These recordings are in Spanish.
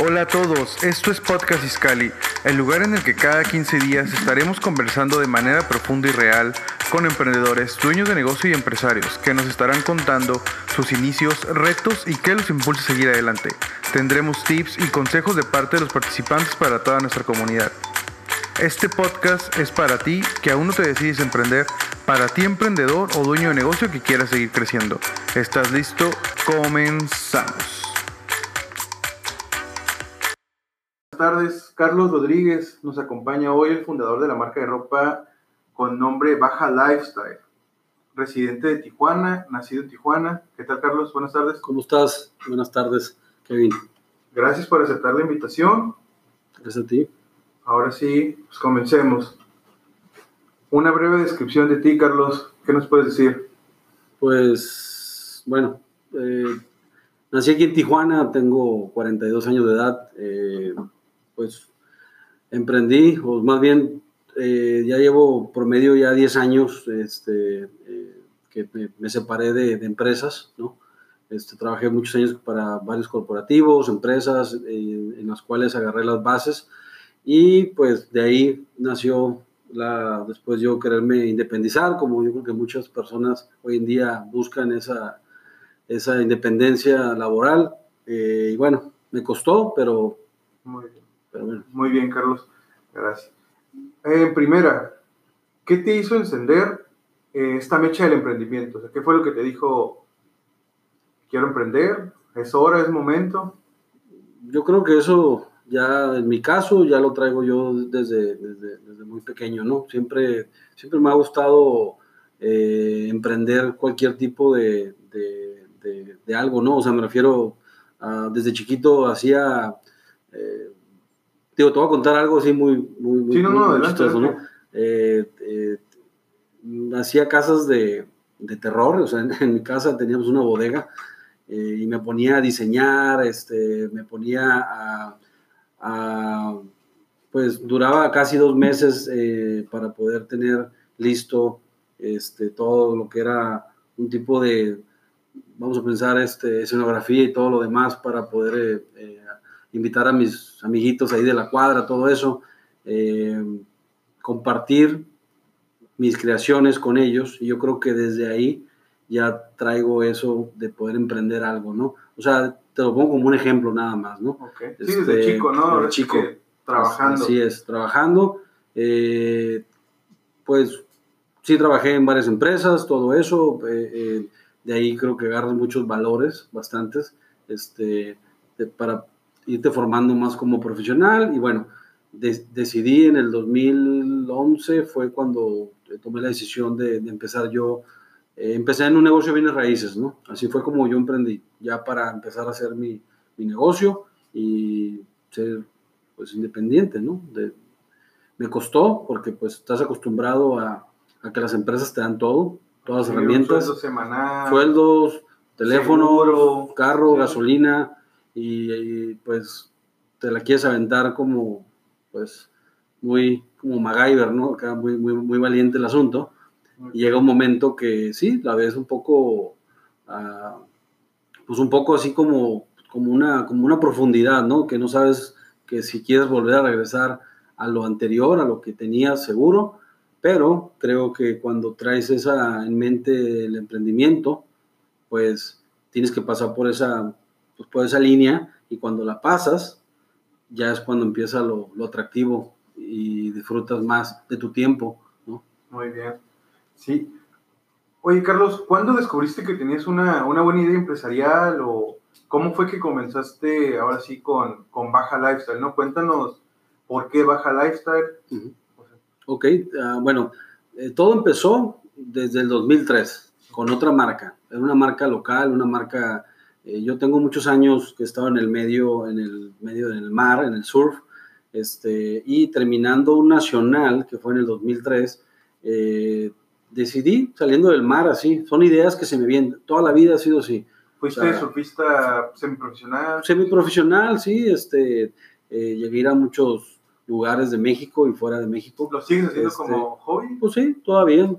Hola a todos, esto es Podcast Iscali, el lugar en el que cada 15 días estaremos conversando de manera profunda y real con emprendedores, dueños de negocio y empresarios que nos estarán contando sus inicios, retos y qué los impulsa a seguir adelante. Tendremos tips y consejos de parte de los participantes para toda nuestra comunidad. Este podcast es para ti que aún no te decides emprender, para ti emprendedor o dueño de negocio que quieras seguir creciendo. ¿Estás listo? Comenzamos. Tardes, Carlos Rodríguez nos acompaña hoy, el fundador de la marca de ropa con nombre Baja Lifestyle, residente de Tijuana, nacido en Tijuana. ¿Qué tal, Carlos? Buenas tardes. ¿Cómo estás? Buenas tardes, Kevin. Gracias por aceptar la invitación. Gracias a ti. Ahora sí, pues comencemos. Una breve descripción de ti, Carlos. ¿Qué nos puedes decir? Pues, bueno, eh, nací aquí en Tijuana, tengo 42 años de edad. Eh, pues emprendí, o más bien eh, ya llevo promedio ya 10 años este, eh, que me, separé de, empresas, ¿no? Este, trabajé muchos años para varios corporativos, empresas, eh, en las cuales agarré las bases y pues de ahí nació la, después yo quererme independizar, como yo creo que muchas personas hoy en día buscan esa, esa independencia laboral. y bueno, me costó, pero Muy bien. Muy bien, Carlos. Gracias. En primera, ¿qué te hizo encender eh, esta mecha del emprendimiento? ¿Qué fue lo que te dijo, quiero emprender? ¿Es hora, es momento? Yo creo que eso ya en mi caso ya lo traigo yo desde, desde, muy pequeño, ¿no? Siempre, siempre me ha gustado eh, emprender cualquier tipo de, de, algo, ¿no? O sea, me refiero a, desde chiquito hacía... Eh, Digo, te voy a contar algo así muy, muy, muy, chistoso, ¿no? Eh, eh, hacía casas de, de, terror, o sea, en, mi casa teníamos una bodega eh, y me ponía a diseñar, este, me ponía a, a pues duraba casi dos meses para poder tener listo este, todo lo que era un tipo de, vamos a pensar, este, escenografía y todo lo demás para poder invitar a mis amiguitos ahí de la cuadra, todo eso, eh, compartir mis creaciones con ellos y yo creo que desde ahí ya traigo eso de poder emprender algo, ¿no? O sea, te lo pongo como un ejemplo nada más, ¿no? Sí, desde este, chico, ¿no? Desde chico. Trabajando. Así es, trabajando. Eh, pues sí, trabajé en varias empresas, todo eso. Eh, de ahí creo que agarras muchos valores, bastantes, este, para irte formando más como profesional y bueno, decidí en el 2011 fue cuando tomé la decisión de, empezar yo, eh, empecé en un negocio de bienes raíces, ¿no? Así fue como yo emprendí, ya para empezar a hacer mi, mi negocio y ser pues independiente, ¿no? De, me costó porque pues estás acostumbrado a, a, que las empresas te dan todo, todas las herramientas. Sueldos semanal. Sueldos, teléfono, carro, gasolina y, pues te la quieres aventar como, pues, muy como MacGyver, ¿no? Acá muy, muy, muy valiente el asunto. Y llega un momento que sí, la ves un poco, uh, pues un poco así como, como, una, como una profundidad, ¿no? Que no sabes que si quieres volver a regresar a lo anterior, a lo que tenías seguro, pero creo que cuando traes esa en mente el emprendimiento, pues tienes que pasar por esa pues, por esa línea y cuando la pasas, ya es cuando empieza lo, lo atractivo y disfrutas más de tu tiempo, ¿no? Muy bien. Sí. Oye, Carlos, ¿cuándo descubriste que tenías una, una buena idea empresarial o cómo fue que comenzaste ahora sí con, con Baja Lifestyle, ¿no? Cuéntanos por qué Baja Lifestyle. Ok, ah, bueno, eh, todo empezó desde el 2003 con otra marca. Era una marca local, una marca eh, yo tengo muchos años que he estado en el medio, en el medio del mar, en el surf, este, y terminando un nacional que fue en el 2003, eh, decidí saliendo del mar así. Son ideas que se me vienen. Toda la vida ha sido así. ¿Fuiste surfista semiprofesional? Semiprofesional, sí. Este, eh, llegué a ir a muchos lugares de México y fuera de México. ¿Lo sigues haciendo este, como hobby? Pues sí, todavía.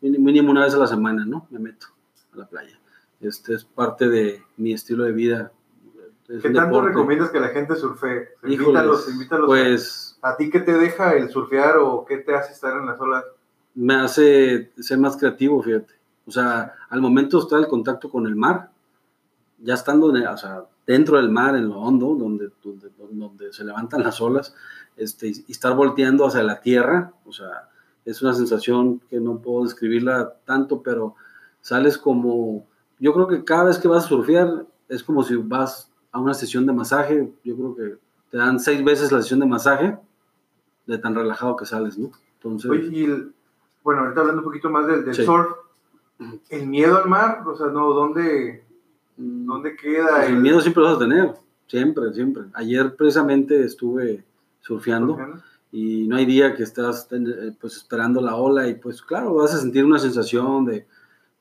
mínimo una vez a la semana, ¿no? Me meto a la playa. Este es parte de mi estilo de vida. ¿Qué tanto recomiendas que la gente surfee? Invítalos, invítalos. Pues. A, ti qué te deja el surfear o qué te hace estar en las olas? Me hace ser más creativo, fíjate. O sea, al momento de estar en contacto con el mar, ya estando o sea, dentro del mar, en lo hondo, donde, donde, donde se levantan las olas, este, y estar volteando hacia la tierra, o sea, es una sensación que no puedo describirla tanto, pero sales como, yo creo que cada vez que vas a surfear es como si vas a una sesión de masaje, yo creo que te dan seis veces la sesión de masaje de tan relajado que sales, ¿no? Entonces... Oye, y bueno, ahorita hablando un poquito más del, surf, el miedo al mar, o sea, no, ¿dónde, dónde queda? Pues el... miedo siempre lo vas a tener, siempre, siempre. Ayer precisamente estuve surfeando, y no hay día que estás eh, pues esperando la ola y pues claro, vas a sentir una sensación de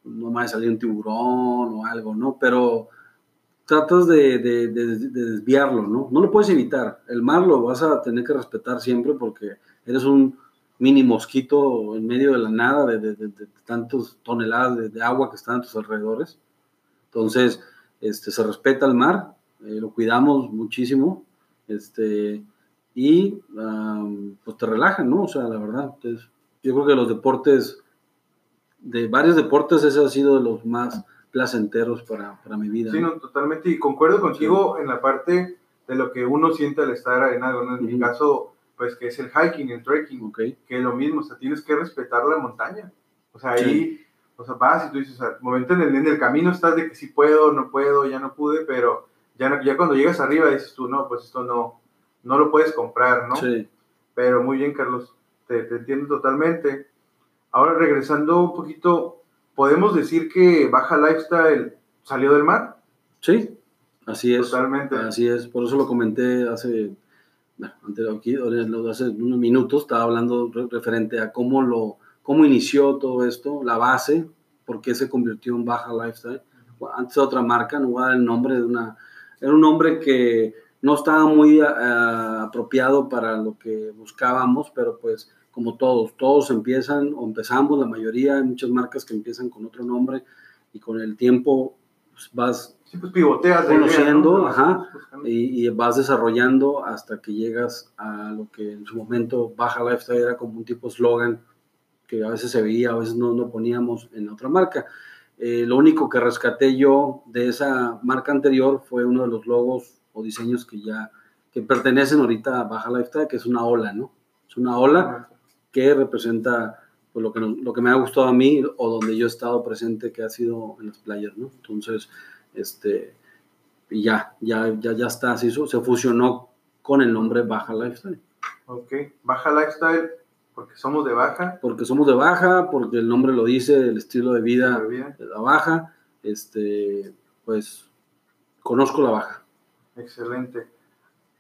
no a salir un tiburón o algo, ¿no? Pero tratas de, desviarlo, ¿no? No lo puedes evitar. El mar lo vas a tener que respetar siempre porque eres un mini mosquito en medio de la nada, de, tantas toneladas de, agua que están a tus alrededores. Entonces, este, se respeta el mar, eh, lo cuidamos muchísimo, este, y pues te relajan, ¿no? O sea, la verdad, entonces, yo creo que los deportes, de varios deportes, ese ha sido de los más placenteros para, para mi vida. Sí, no, totalmente. Y concuerdo contigo en la parte de lo que uno siente al estar en algo. En mi caso, pues que es el hiking, el trekking, que es lo mismo, o sea, tienes que respetar la montaña. O sea, ahí, o sea, vas y tú dices, o sea, momento en el, en el camino estás de que sí puedo, no puedo, ya no pude, pero ya, ya cuando llegas arriba dices tú, no, pues esto no, no lo puedes comprar, ¿no? Sí. Pero muy bien, Carlos, te, te entiendo totalmente. Ahora regresando un poquito ¿podemos decir que Baja Lifestyle salió del mar? Sí, así es. Totalmente. Así es, por eso lo comenté hace, antes aquí, hace unos minutos, estaba hablando referente a cómo, lo, cómo inició todo esto, la base, por qué se convirtió en Baja Lifestyle. Antes otra marca, no voy a dar el nombre de una... Era un nombre que no estaba muy ah, apropiado para lo que buscábamos, pero pues como todos, todos empiezan o empezamos, la mayoría, hay muchas marcas que empiezan con otro nombre y con el tiempo pues, vas pues, pivoteas conociendo ajá, y, vas desarrollando hasta que llegas a lo que en su momento Baja Lifestyle era como un tipo eslogan que a veces se veía, a veces no, no poníamos en otra marca. Eh, lo único que rescaté yo de esa marca anterior fue uno de los logos o diseños que ya que pertenecen ahorita a Baja Lifestyle, que es una ola, ¿no? Es una ola que representa pues, lo, que lo que me ha gustado a mí o donde yo he estado presente, que ha sido en las playas, ¿no? Entonces, este, ya, ya, ya, ya está, se, se fusionó con el nombre Baja Lifestyle. Ok, Baja Lifestyle, porque somos de Baja. Porque somos de Baja, porque el nombre lo dice, el estilo de vida de la Baja, este, pues conozco la Baja. Excelente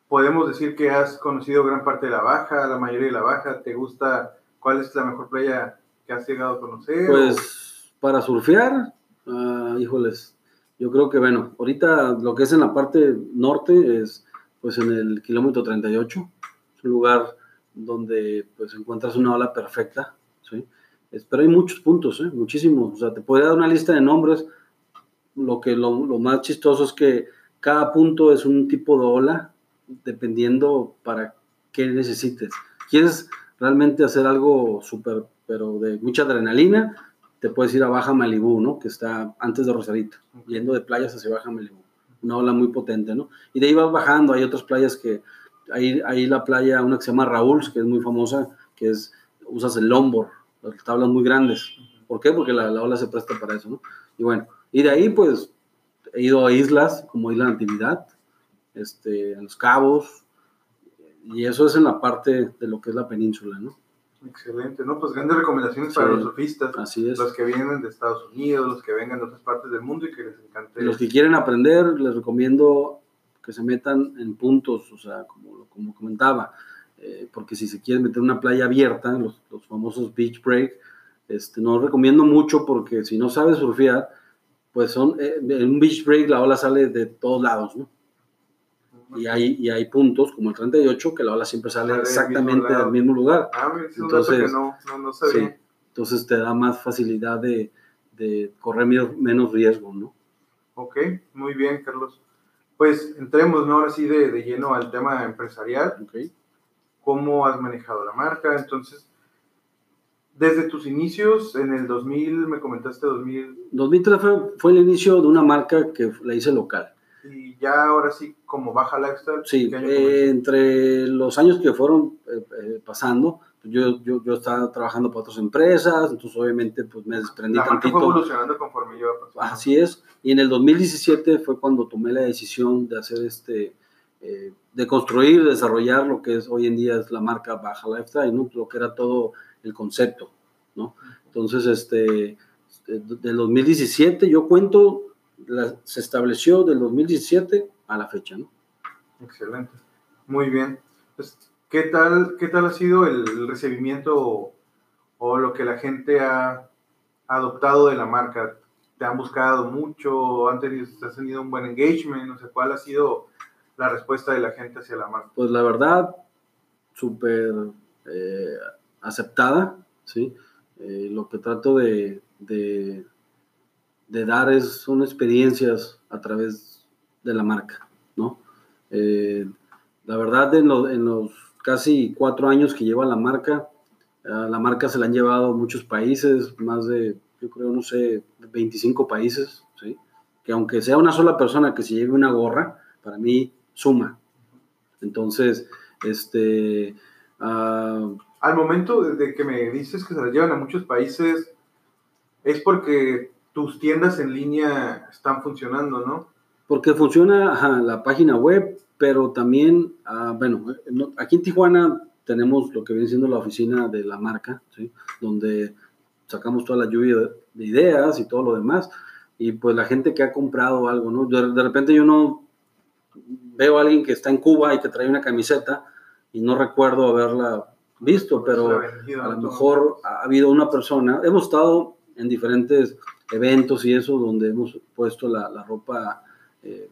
podemos decir que has conocido gran parte de la baja, la mayoría de la baja. ¿Te gusta? ¿Cuál es la mejor playa que has llegado a conocer? Pues para surfear, uh, híjoles, yo creo que bueno, ahorita lo que es en la parte norte es pues en el kilómetro 38, es un lugar donde pues encuentras una ola perfecta, ¿sí? pero hay muchos puntos, ¿eh? muchísimos, o sea, te podría dar una lista de nombres, lo que lo, lo más chistoso es que cada punto es un tipo de ola, dependiendo para qué necesites. ¿Quieres realmente hacer algo súper, pero de mucha adrenalina? Te puedes ir a Baja Malibú, ¿no? Que está antes de Rosarito, yendo de playas hacia Baja Malibú. Una ola muy potente, ¿no? Y de ahí vas bajando, hay otras playas que, hay, hay la playa, una que se llama Raúl, que es muy famosa, que es, usas el lombor, las tablas muy grandes. ¿Por qué? Porque la, la ola se presta para eso, ¿no? Y bueno, y de ahí pues he ido a islas como Isla Natividad, este, en Los Cabos, y eso es en la parte de lo que es la península, ¿no? Excelente, ¿no? Pues grandes recomendaciones para los surfistas. Así es. Los que vienen de Estados Unidos, los que vengan de otras partes del mundo y que les encante. Los que quieren aprender, les recomiendo que se metan en puntos, o sea, como, como comentaba, eh, porque si se quieren meter en una playa abierta, los, los famosos beach break, este, no recomiendo mucho porque si no sabes surfear, pues son, eh, en un beach break la ola sale de todos lados, ¿no? Y hay, y hay puntos como el 38 que la ola siempre sale exactamente del mismo lugar. Ah, entonces, no, no, sí, entonces te da más facilidad de, de correr menos riesgo, ¿no? Ok, muy bien, Carlos. Pues entremos ¿no? ahora sí de, de lleno al tema empresarial. Ok. ¿Cómo has manejado la marca? Entonces, desde tus inicios, en el 2000, me comentaste 2000, 2003 fue, fue el inicio de una marca que la hice local. Y ya ahora sí como baja lifestyle. Sí, ¿qué año eh, entre los años que fueron eh, eh, pasando, yo, yo, yo estaba trabajando para otras empresas, entonces obviamente pues me desprendí la marca fue tantito. evolucionando conforme pasando. Así es, y en el 2017 fue cuando tomé la decisión de hacer este, eh, de construir, desarrollar lo que es hoy en día es la marca Baja Lifestyle, ¿no? Lo que era todo el concepto, ¿no? Entonces, este, de- del 2017 yo cuento, la- se estableció del 2017 a la fecha, ¿no? Excelente. Muy bien. Pues, ¿qué, tal, ¿Qué tal ha sido el recibimiento o, o lo que la gente ha adoptado de la marca? ¿Te han buscado mucho? ¿Han tenido, ¿Has tenido un buen engagement? No sé, ¿cuál ha sido la respuesta de la gente hacia la marca? Pues la verdad, súper eh, aceptada, ¿sí? Eh, lo que trato de, de, de dar es, son experiencias a través de la marca, ¿no? Eh, la verdad, en, lo- en los casi cuatro años que lleva la marca, a la marca se la han llevado muchos países, más de, yo creo, no sé, 25 países, ¿sí? Que aunque sea una sola persona que se lleve una gorra, para mí suma. Entonces, este, ah, Al momento de que me dices que se la llevan a muchos países, es porque tus tiendas en línea están funcionando, ¿no? porque funciona ajá, la página web, pero también, ah, bueno, no- aquí en Tijuana tenemos lo que viene siendo la oficina de la marca, ¿sí? donde sacamos toda la lluvia de, de ideas y todo lo demás, y pues la gente que ha comprado algo, ¿no? De, de repente yo no veo a alguien que está en Cuba y que trae una camiseta y no recuerdo haberla visto, pero... Ha vendido, a lo mejor ha habido una persona, hemos estado en diferentes eventos y eso donde hemos puesto la, ropa eh,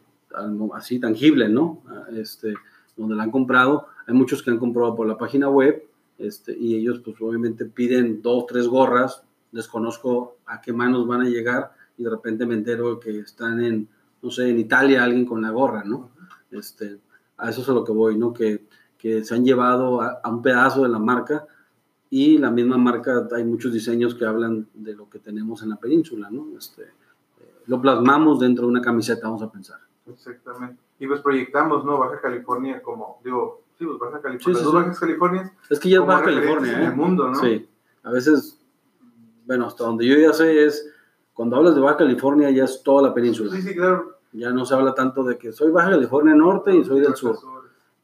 así tangible, ¿no? Ah, Este, donde la han comprado. Hay muchos que han comprado por la página web este, y ellos pues obviamente piden dos, tres gorras, desconozco a qué manos van a llegar y de repente me entero que están en, no sé, en Italia alguien con la gorra, ¿no? Este, a eso es a lo que voy, ¿no? Que, que se han llevado a un pedazo de la marca y la misma marca, hay muchos diseños que hablan de lo que tenemos en la península, ¿no? Este, eh, lo plasmamos dentro de una camiseta, vamos a pensar. Exactamente. Y pues proyectamos, ¿no? Baja California como, digo, sí, pues Baja California. Sí, sí, Las dos sí. Bajas Californias Es que ya es Baja California, en ¿eh? el mundo, ¿no? Sí, a veces, bueno, hasta donde yo ya sé es, cuando hablas de Baja California ya es toda la península. Sí, sí, claro. Ya no se habla tanto de que soy Baja California Norte y soy del sur.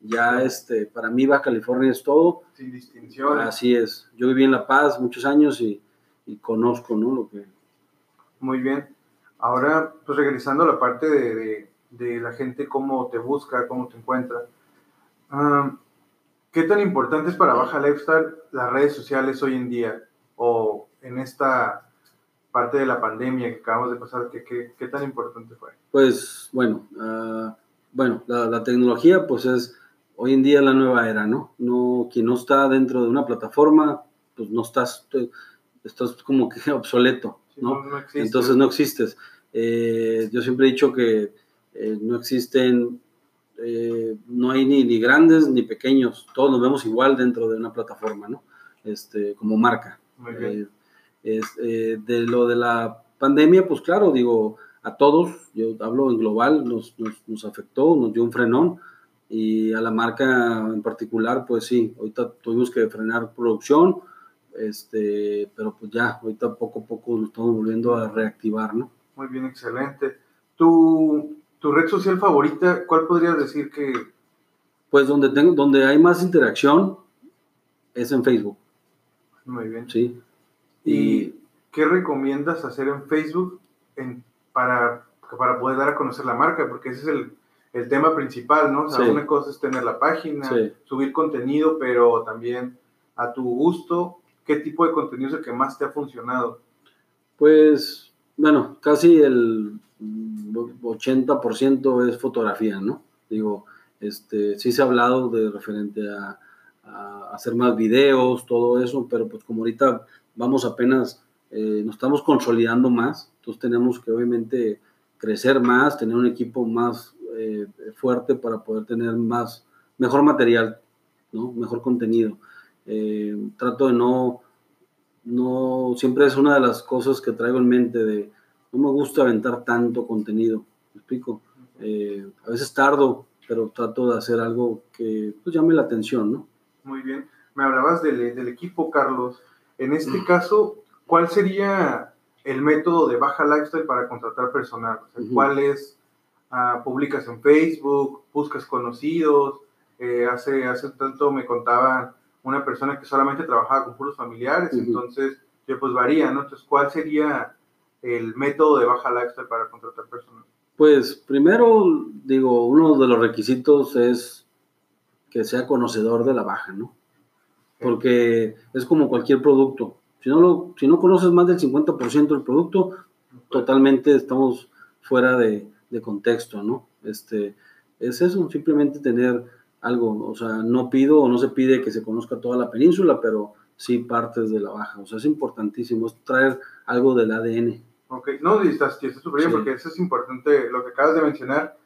Ya, este, para mí Baja California es todo. Sin distinciones. Así es. Yo viví en La Paz muchos años y, y conozco, ¿no? Lo que, Muy bien. Ahora, pues regresando a la parte de, de- de la gente, cómo te busca, cómo te encuentra. Ah, ¿Qué tan importante es para Baja Lifestyle las redes sociales hoy en día? O en esta parte de la pandemia que acabamos de pasar, ¿qué, qué, qué tan importante fue? Pues bueno, ah, bueno, la, la tecnología pues es hoy en día la nueva era, ¿no? No, quien no está dentro de una plataforma, pues no estás, estás como que obsoleto, ¿no? Entonces no existes. Eh, yo siempre he dicho que eh, no existen, eh, no hay ni, ni grandes ni pequeños, todos nos vemos igual dentro de una plataforma, ¿no? Este, como marca. Es, de lo de la pandemia, pues claro, digo, a todos, yo hablo en global, nos, nos, nos afectó, nos dio un frenón y a la marca en particular, pues sí, ahorita tuvimos que frenar producción, este, pero pues ya, ahorita poco a poco nos estamos volviendo a reactivar, ¿no? Muy bien, excelente. ¿Tu, tu red social favorita, cuál podrías decir que Pues donde, tengo, donde hay más interacción es en Facebook, Muy bien. ¿sí? ¿Y qué recomiendas hacer en Facebook en- para, para poder dar a conocer la marca? Porque ese es el, el tema principal, ¿no? O sea, Sí. una cosa es tener la página, Sí. subir contenido, pero también a tu gusto, ¿qué tipo de contenido es el que más te ha funcionado? Pues, bueno, casi el mm, 80% es fotografía, ¿no? Digo, este, sí se ha hablado de referente a, a hacer más videos, todo eso, pero pues como ahorita vamos apenas, eh, nos estamos consolidando más, entonces tenemos que obviamente crecer más, tener un equipo más eh, fuerte para poder tener más, mejor material, ¿no? mejor contenido. Eh, trato de no, no, siempre es una de las cosas que traigo en mente de, no me gusta aventar tanto contenido, ¿me explico? Eh, a veces tardo, pero trato de hacer algo que pues, llame la atención, ¿no? Muy bien. Me hablabas del, del equipo, Carlos. En este mm. caso, ¿cuál sería el método de baja lifestyle para contratar personal? ¿Cuál es? Ah, publicas en Facebook, buscas conocidos. Eh, hace, hace tanto me contaba una persona que solamente trabajaba con puros familiares, entonces, yo pues varía, ¿no? Entonces, ¿cuál sería el método de baja lifestyle para contratar personal? Pues primero, digo, uno de los requisitos es que sea conocedor de la baja, ¿no? Porque es como cualquier producto. Si no, lo, si no conoces más del 50% del producto, totalmente estamos fuera de, de contexto, ¿no? Este, es eso, simplemente tener algo, o sea, no pido o no se pide que se conozca toda la península, pero sí partes de la baja, o sea, es importantísimo, es traer algo del ADN. Ok, no, y estás súper bien, porque eso es importante, lo que acabas de mencionar,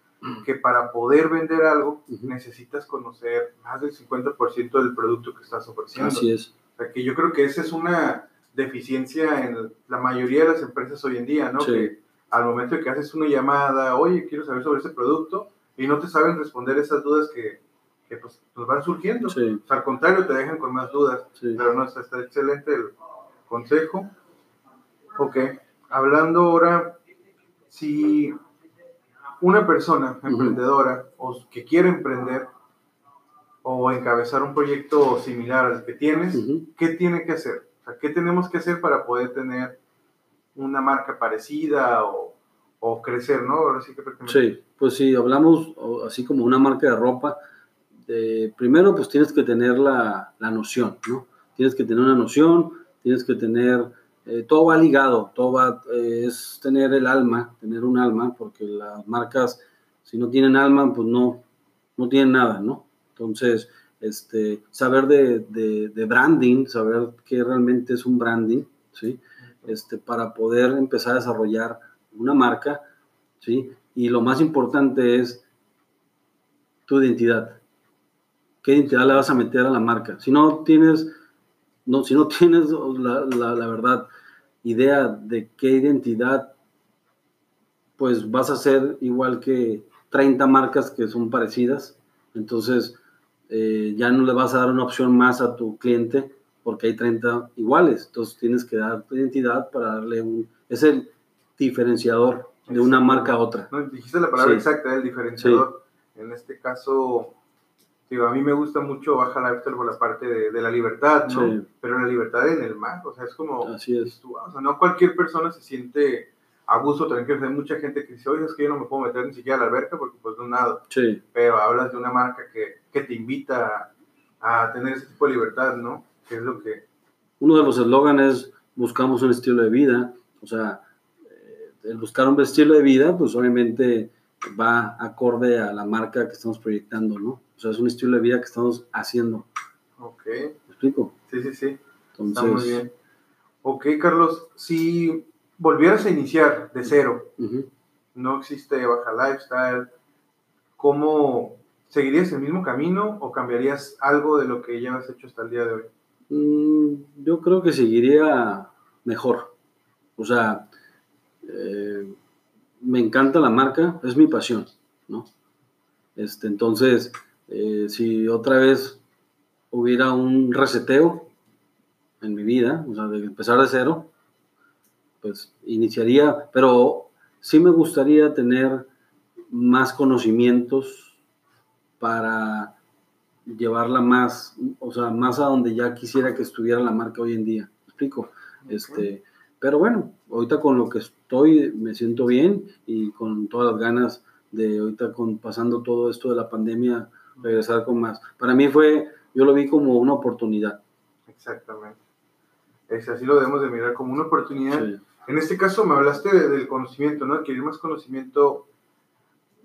que para poder vender algo necesitas conocer más del 50% del producto que estás ofreciendo. Así es. O sea, que yo creo que esa es una deficiencia en la mayoría de las empresas hoy en día, ¿no? Que al momento de que haces una llamada, oye, quiero saber sobre ese producto, y no te saben responder esas dudas que, que pues, pues van surgiendo. al contrario, te dejan con más dudas. Pero no, está, está excelente el consejo. Ok, hablando ahora, si una persona emprendedora o que quiere emprender o encabezar un proyecto similar al que tienes, ¿qué tiene que hacer? O sea, ¿qué tenemos que hacer para poder tener una marca parecida o, o crecer, ¿no? Ahora sí, que sí, pues si hablamos así como una marca de ropa, primero pues tienes que tener la, la, noción, ¿no? Tienes que tener una noción, tienes que tener, eh, todo va ligado, todo va, eh, es tener el alma, tener un alma, porque las marcas, si no tienen alma, pues no, no tienen nada, ¿no? Entonces, este, saber de, de, de branding, saber qué realmente es un branding, ¿sí? Este, para poder empezar a desarrollar una marca, ¿sí? Y lo más importante es tu identidad. ¿Qué identidad le vas a meter a la marca? Si no tienes, no, si no tienes la, la, verdad, idea de qué identidad, pues vas a ser igual que 30 marcas que son parecidas. Entonces, eh, ya no le vas a dar una opción más a tu cliente porque hay 30 iguales. Entonces tienes que dar tu identidad para darle un... Es el diferenciador de una marca a otra. No, dijiste la palabra exacta, el diferenciador. En este caso, digo, a mí me gusta mucho Baja Lifestyle por la parte de, la libertad, ¿no? Pero la libertad en el mar, o sea, es como... Así es. o sea, no cualquier persona se siente a gusto, también que hay mucha gente que dice, oye, es que yo no me puedo meter ni siquiera a la alberca porque pues no nado. Sí. Pero hablas de una marca que, que te invita a tener ese tipo de libertad, ¿no? Es lo que... Uno de los eslóganes es buscamos un estilo de vida, o sea, eh, el buscar un estilo de vida, pues obviamente va acorde a la marca que estamos proyectando, ¿no? O sea, es un estilo de vida que estamos haciendo. Ok. ¿Me explico? Sí, sí, sí. Entonces, Está muy bien. Ok, Carlos, si volvieras a iniciar de cero, no existe baja lifestyle, ¿cómo seguirías el mismo camino o cambiarías algo de lo que ya has hecho hasta el día de hoy? Mm, yo creo que seguiría mejor. O sea, eh, me encanta la marca, es mi pasión, ¿no? Este, entonces, eh, si otra vez hubiera un reseteo en mi vida, o sea, de empezar de cero, pues iniciaría, pero sí me gustaría tener más conocimientos para llevarla más, o sea, más a donde ya quisiera que estuviera la marca hoy en día. ¿Me explico? Este, pero bueno, ahorita con lo que estoy me siento bien y con todas las ganas de ahorita con pasando todo esto de la pandemia regresar con más. Para mí fue, yo lo vi como una oportunidad. Exactamente. Es, así lo debemos de mirar como una oportunidad. En este caso me hablaste del conocimiento, ¿no? Adquirir más conocimiento.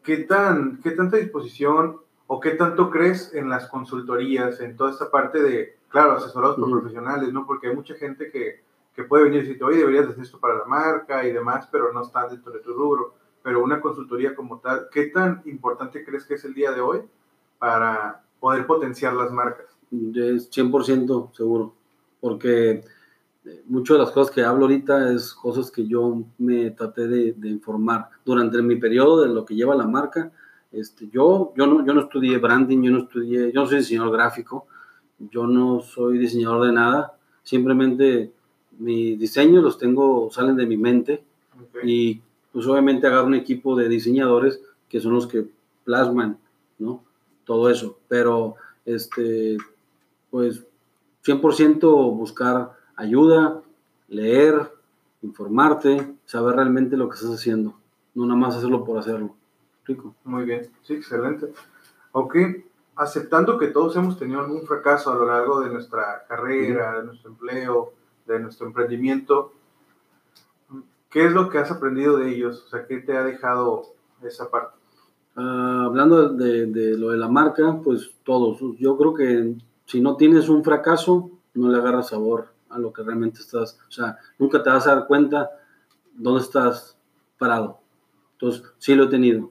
¿Qué, tan, ¿Qué tanta disposición ¿O qué tanto crees en las consultorías, en toda esta parte de, claro, asesorados por profesionales, ¿no? Porque hay mucha gente que, que puede venir y decirte, oye, deberías hacer esto para la marca y demás, pero no están dentro de tu rubro. pero una consultoría como tal, ¿qué tan importante crees que es el día de hoy para poder potenciar las marcas? Es 100% seguro, porque eh, muchas de las cosas que hablo ahorita es cosas que yo me traté de, informar durante mi periodo de lo que lleva la marca. Este, yo, yo, no, yo no estudié branding, yo no estudié, yo no soy diseñador gráfico, yo no soy diseñador de nada, simplemente mis diseños los tengo, salen de mi mente y pues obviamente agarro un equipo de diseñadores que son los que plasman, ¿no? Todo eso, pero este, pues 100% buscar ayuda, leer, informarte, saber realmente lo que estás haciendo, no nada más hacerlo por hacerlo. Rico. Muy bien, sí, excelente. Ok, aceptando que todos hemos tenido algún fracaso a lo largo de nuestra carrera, de nuestro empleo, de nuestro emprendimiento, ¿qué es lo que has aprendido de ellos? O sea, ¿qué te ha dejado esa parte? Ah, hablando de, de, lo de la marca, pues todos. Yo creo que si no tienes un fracaso, no le agarras sabor a lo que realmente estás. O sea, nunca te vas a dar cuenta dónde estás parado. Entonces, sí lo he tenido.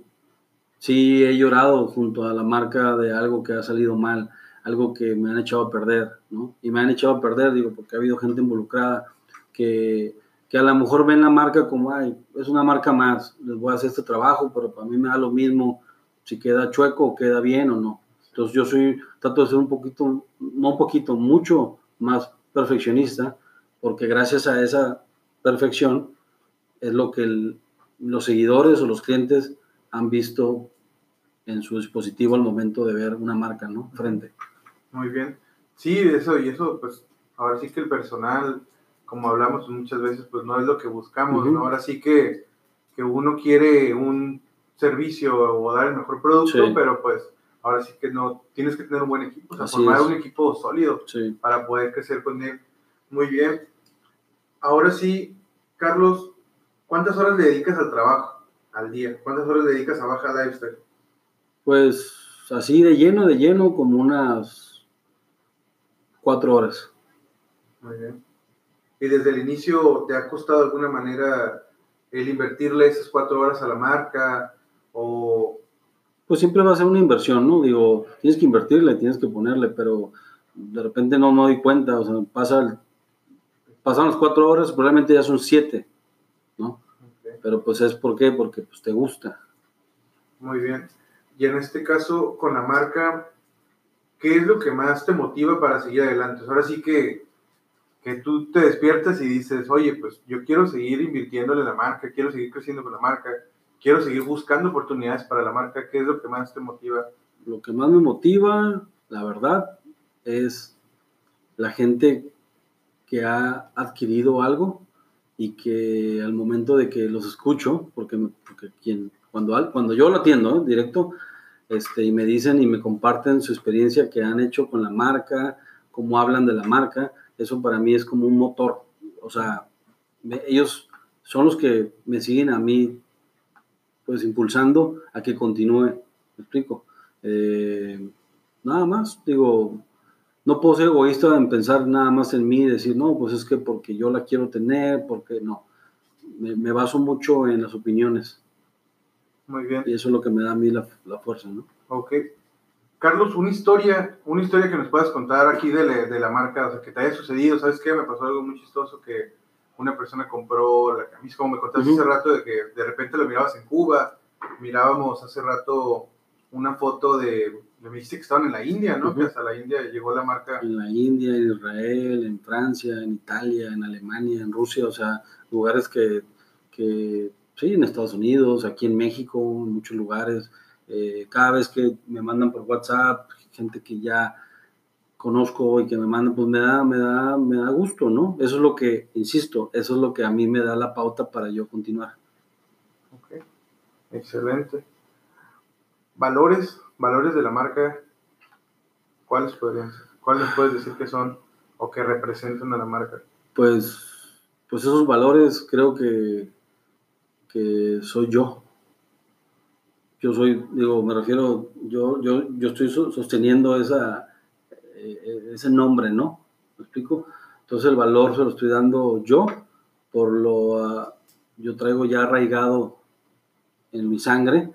Sí he llorado junto a la marca de algo que ha salido mal, algo que me han echado a perder, ¿no? Y me han echado a perder, digo, porque ha habido gente involucrada que, que a lo mejor ven la marca como, ay, es una marca más, les voy a hacer este trabajo, pero para mí me da lo mismo si queda chueco o queda bien o no. Entonces yo soy, trato de ser un poquito, no un poquito, mucho más perfeccionista, porque gracias a esa perfección es lo que los seguidores o los clientes han visto en su dispositivo al momento de ver una marca, ¿no? Frente. Muy bien. Sí, eso y eso, pues ahora sí que el personal, como hablamos muchas veces, pues no es lo que buscamos, ¿no? Ahora sí que, que, uno quiere un servicio o dar el mejor producto, pero pues ahora sí que no, tienes que tener un buen equipo, o sea, formar un equipo sólido para poder crecer con él. Muy bien. Ahora sí, Carlos, ¿cuántas horas le dedicas al trabajo al día? ¿Cuántas horas dedicas a Baja Lifestyle? Pues así de lleno, de lleno, como unas cuatro horas. Muy bien. ¿Y desde el inicio te ha costado de alguna manera el invertirle esas cuatro horas a la marca o pues siempre va a ser una inversión, ¿no? Digo, tienes que invertirle, tienes que ponerle, pero de repente no me doy cuenta, o sea, pasa pasan las cuatro horas, probablemente ya son siete, ¿no? Pero pues es por qué, porque pues te gusta. Muy bien. Y en este caso, con la marca, ¿qué es lo que más te motiva para seguir adelante? Ahora sí que, que tú te despiertas y dices, oye, pues yo quiero seguir invirtiéndole en la marca, quiero seguir creciendo con la marca quiero seguir buscando oportunidades para la marca. ¿Qué es lo que más te motiva? Lo que más me motiva, la verdad, es la gente que ha adquirido algo y que al momento de que los escucho, porque, porque quien, cuando, cuando yo lo atiendo directo, este, y me dicen y me comparten su experiencia que han hecho con la marca, cómo hablan de la marca, eso para mí es como un motor. O sea, ellos son los que me siguen a mí pues impulsando a que continúe. ¿Me explico? Eh, nada más, digo, no puedo ser egoísta en pensar nada más en mí y decir, no, pues es que porque yo la quiero tener, porque no. Me, baso mucho en las opiniones. Muy bien. Y eso es lo que me da a mí la, fuerza, ¿no? Ok. Carlos, una historia, una historia que nos puedas contar aquí de, de la marca, o sea, que te haya sucedido, ¿sabes qué? Me pasó algo muy chistoso que una persona compró la camisa, como me contaste hace rato, de que de repente lo mirabas en Cuba, mirábamos hace rato una foto de, me dijiste que estaban en la India, ¿no? Que hasta la India llegó la marca. En la India, en Israel, en Francia, en Italia, en Alemania, en Rusia, o sea, lugares que, que sí, en Estados Unidos, aquí en México, en muchos lugares. Eh, cada vez que me mandan por WhatsApp, gente que ya conozco y que me mandan, pues me da, me da, me da gusto, ¿no? Eso es lo que, insisto, eso es lo que a mí me da la pauta para yo continuar. Ok, excelente. Valores, valores de la marca, ¿cuáles podrían ser? ¿Cuáles puedes decir que son o que representan a la marca? Pues, pues esos valores creo que, que soy yo. Yo soy, digo, me refiero, yo, yo, yo estoy sosteniendo esa, eh, ese nombre, ¿no? ¿Me explico? Entonces el valor se lo estoy dando yo, por lo, ah, yo traigo ya arraigado en mi sangre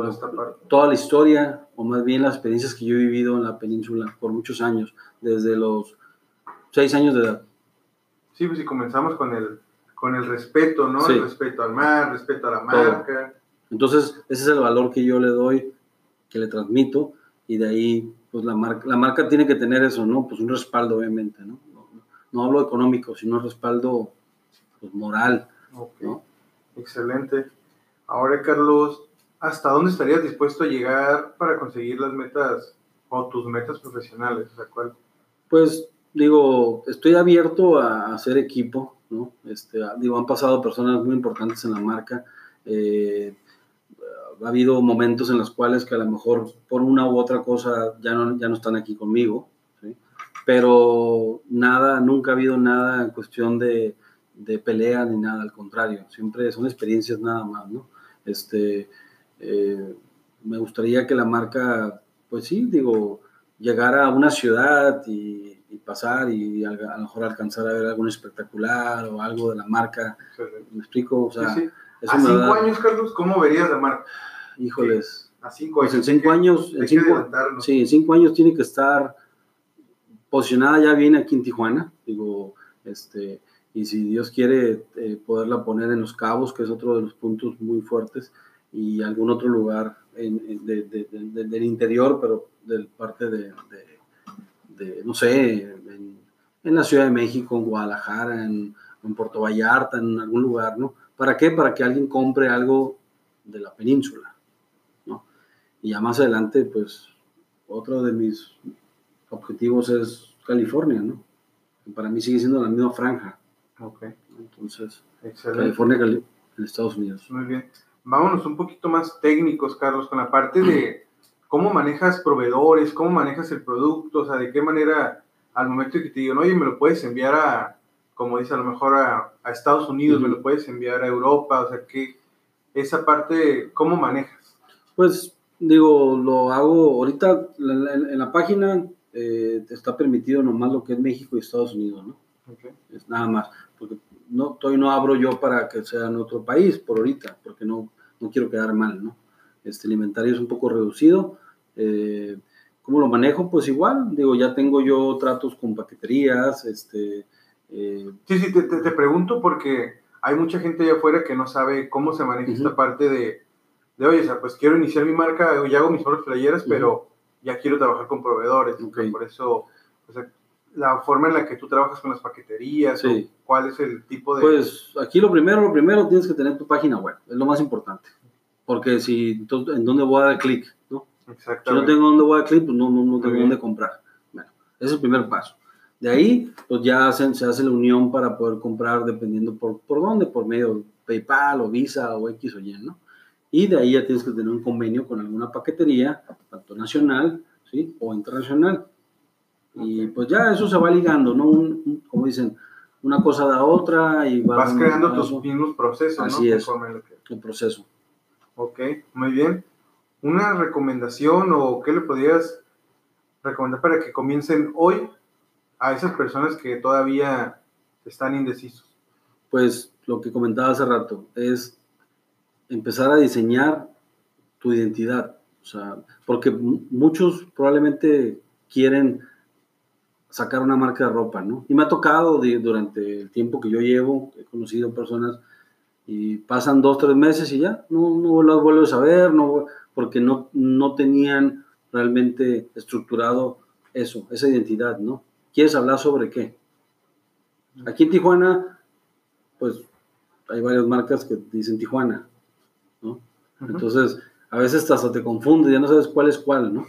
Toda esta parte. toda la historia, o más bien las experiencias que yo he vivido en la península por muchos años, desde los seis años de edad. Sí, pues si comenzamos con el, con el respeto, ¿no? Sí. El respeto al mar, respeto a la marca. Entonces, ese es el valor que yo le doy, que le transmito, y de ahí, pues la marca, la marca tiene que tener eso, ¿no? Pues un respaldo, obviamente, ¿no? No, no hablo económico, sino respaldo pues, moral, Ok, ¿no? excelente. Ahora, Carlos, ¿hasta dónde estarías dispuesto a llegar para conseguir las metas o tus metas profesionales? O sea, ¿cuál? Pues digo, estoy abierto a hacer equipo, ¿no? Este, digo, han pasado personas muy importantes en la marca. eh, ha habido momentos en los cuales que a lo mejor por una u otra cosa ya no, ya no están aquí conmigo, ¿sí? pero nada, nunca ha habido nada en cuestión de, de pelea ni nada, al contrario, siempre son experiencias nada más, ¿no? Este, eh, me gustaría que la marca, pues sí, digo, llegar a una ciudad y, y pasar y a, a lo mejor alcanzar a ver algo espectacular o algo de la marca. ¿Me explico? O sea, Sí, sí. eso A cinco da- años, Carlos, ¿cómo verías la marca? híjoles. A cinco Pues años. en cinco años, en cinco, sí, en cinco años tiene que estar posicionada ya bien aquí en Tijuana. Digo, este, y si Dios quiere eh, poderla poner en Los Cabos, que es otro de los puntos muy fuertes, y algún otro lugar en- en- de- de- de- de- del interior, pero del parte de, no sé, en, en la Ciudad de México, en Guadalajara, en, Puerto Vallarta, en algún lugar, ¿no? ¿Para qué? Para que alguien compre algo de la península, ¿no? Y ya más adelante, pues, otro de mis objetivos es California, ¿no? Para mí sigue siendo la misma franja, Ok. Entonces, excelente. California, Cali- en Estados Unidos. Muy bien. Vámonos un poquito más técnicos, Carlos, con la parte de cómo manejas proveedores, cómo manejas el producto, o sea, de qué manera al momento que te digan, oye, me lo puedes enviar a, como dice, a lo mejor a, a Estados Unidos, me lo puedes enviar a Europa, o sea, que esa parte, ¿cómo manejas? Pues, digo, lo hago ahorita en la, en la página, eh, está permitido nomás lo que es México y Estados Unidos, ¿no? Ok. es nada más, porque no, todavía no abro yo para que sea en otro país por ahorita, porque no, no quiero quedar mal, ¿no? Este, el inventario es un poco reducido. eh, ¿Cómo lo manejo? Pues igual, digo, ya tengo yo tratos con paqueterías, este, eh, Sí, sí, te, te- te pregunto porque hay mucha gente allá afuera que no sabe cómo se maneja esta parte de, de, oye, o sea, pues quiero iniciar mi marca, ya hago mis propias playeras, pero ya quiero trabajar con proveedores. Por eso, la forma en la que tú trabajas con las paqueterías, Sí. o cuál es el tipo de... Pues aquí lo primero, lo primero tienes que tener tu página web, es lo más importante. Porque si, entonces, ¿en dónde voy a dar clic? ¿no? Si no Exactamente. tengo dónde voy a clic, pues no, no, no tengo bien. dónde comprar. Bueno, ese es el primer paso. De ahí, pues ya hacen- se hace la unión para poder comprar dependiendo por, por dónde, por medio de PayPal o Visa o X o Y, ¿no? Y de ahí ya tienes que tener un convenio con alguna paquetería, tanto nacional, ¿sí? O internacional. Y pues ya eso se va ligando, ¿no? Un- un- como dicen, una cosa da otra y va Vas creando tus mismos procesos, Así ¿no? es. Que- el proceso. Ok, muy bien. ¿Una recomendación o qué le podrías recomendar para que comiencen hoy a esas personas que todavía están indecisos? Pues lo que comentaba hace rato es empezar a diseñar tu identidad. O sea, porque mu- muchos probablemente quieren sacar una marca de ropa, ¿no? Y me ha tocado de- durante el tiempo que yo llevo, he conocido personas y pasan dos, tres meses y ya, no, no las vuelves a ver, no, porque no, no tenían realmente estructurado eso, esa identidad, ¿no? ¿Quieres hablar sobre qué? Aquí en Tijuana, pues hay varias marcas que dicen Tijuana, ¿no? Entonces, a veces hasta te confunde, ya no sabes cuál es cuál, ¿no?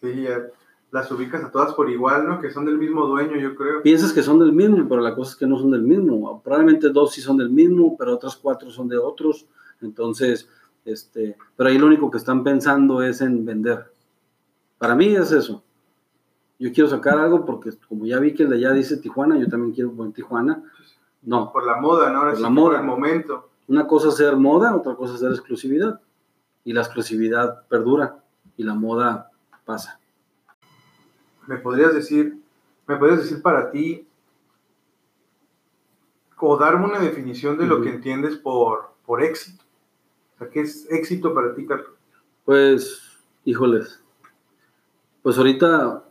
Sí, ya las ubicas a todas por igual, ¿no? Que son del mismo dueño, yo creo. Piensas que son del mismo, pero la cosa es que no son del mismo. Probablemente dos sí son del mismo, pero otras cuatro son de otros. Entonces, este, pero ahí lo único que están pensando es en vender. Para mí es eso. Yo quiero sacar algo porque como ya vi que el de allá dice Tijuana, yo también quiero poner Tijuana. No, Por la moda, ¿no? Ahora Por sí la moda. Por el momento. Una cosa es ser moda, otra cosa es ser exclusividad. Y la exclusividad perdura y la moda pasa. ¿Me podrías decir, me podrías decir para ti, o darme una definición de lo que entiendes por, por éxito? ¿Qué es éxito para ti, Carlos? Pues, híjoles, pues ahorita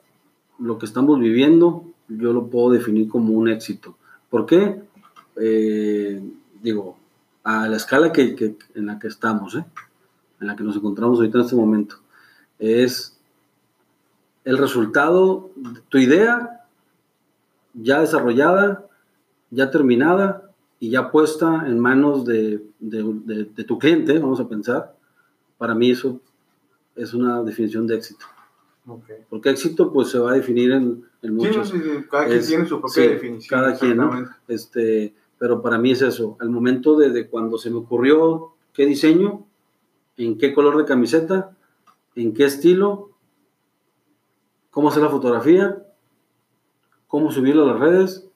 lo que estamos viviendo, yo lo puedo definir como un éxito. ¿Por qué? Eh, digo, a la escala que, en la que estamos, ¿eh? en la que nos encontramos ahorita en este momento, es el resultado, tu idea ya desarrollada, ya terminada y ya puesta en manos de, tu cliente, vamos a pensar, para mí eso es una definición de éxito. Porque éxito pues se va a definir en, muchos. Sí, cada quien tiene su propia definición. Cada quien, Este, pero para mí es eso, al momento de, cuando se me ocurrió qué diseño, en qué color de camiseta, en qué estilo, cómo hacer la fotografía, cómo subirla a las redes,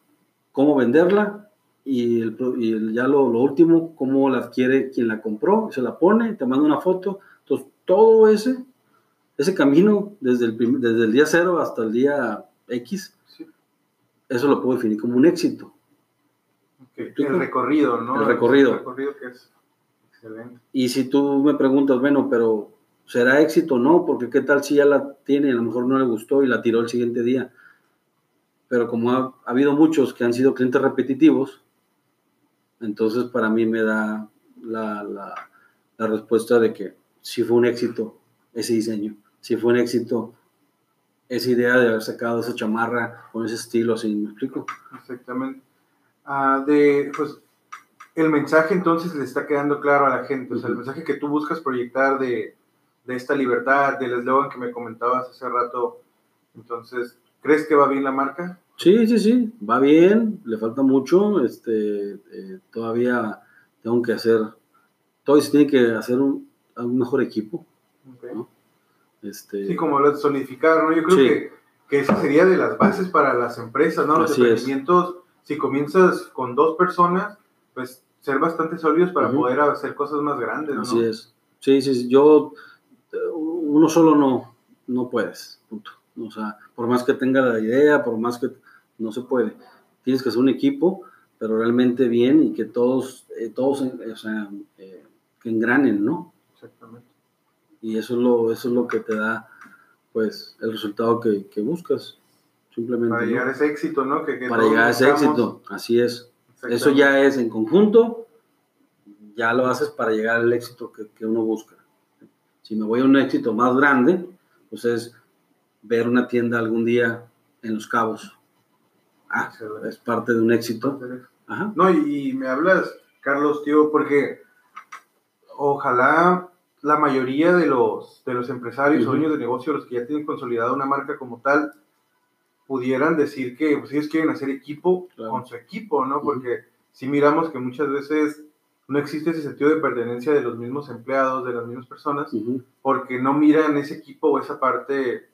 cómo venderla y, el, ya lo, último, cómo la adquiere quien la compró, se la pone, te manda una foto. Entonces, todo ese, ese camino desde el, desde el día cero hasta el día X, eso lo puedo definir como un éxito. El recorrido, ¿no? El recorrido. El recorrido que es excelente. Y si tú me preguntas, bueno, pero ¿será éxito o no? Porque qué tal si ya la tiene a lo mejor no le gustó y la tiró el siguiente día. Pero como ha, habido muchos que han sido clientes repetitivos, entonces para mí me da la, la, respuesta de que sí fue un éxito ese diseño, sí fue un éxito esa idea de haber sacado esa chamarra con ese estilo, así, ¿me explico? Exactamente. Ah, de, pues, el mensaje entonces le está quedando claro a la gente, o sea, el mensaje que tú buscas proyectar de, de esta libertad, del eslogan que me comentabas hace rato, entonces, ¿crees que va bien la marca? Sí, sí, sí, va bien, le falta mucho, este, eh, todavía tengo que hacer, todavía se tiene que hacer un, mejor equipo, Este, sí, como lo de solidificar, ¿no? Yo creo que, que esa sería de las bases para las empresas, ¿no? Los emprendimientos si comienzas con dos personas, pues ser bastante sólidos para poder hacer cosas más grandes, ¿no? Así es. Sí, sí, yo, uno solo no, no puedes, punto. O sea, por más que tenga la idea, por más que no se puede. Tienes que ser un equipo, pero realmente bien y que todos, eh, todos o sea, eh, que engranen, ¿no? Exactamente. Y eso es lo, eso es lo que te da, pues, el resultado que, que buscas. Para llegar a ese éxito, ¿no? para llegar a ese éxito, así es. Eso ya es en conjunto, ya lo haces para llegar al éxito que, uno busca. Si me voy a un éxito más grande, pues es ver una tienda algún día en Los Cabos. Ah, es parte de un éxito. Ajá. No, y, me hablas, Carlos, tío, porque ojalá la mayoría de los, de los empresarios o dueños de negocio, los que ya tienen consolidada una marca como tal, pudieran decir que pues, ellos quieren hacer equipo con su equipo, ¿no? Porque si miramos que muchas veces no existe ese sentido de pertenencia de los mismos empleados, de las mismas personas, porque no miran ese equipo o esa parte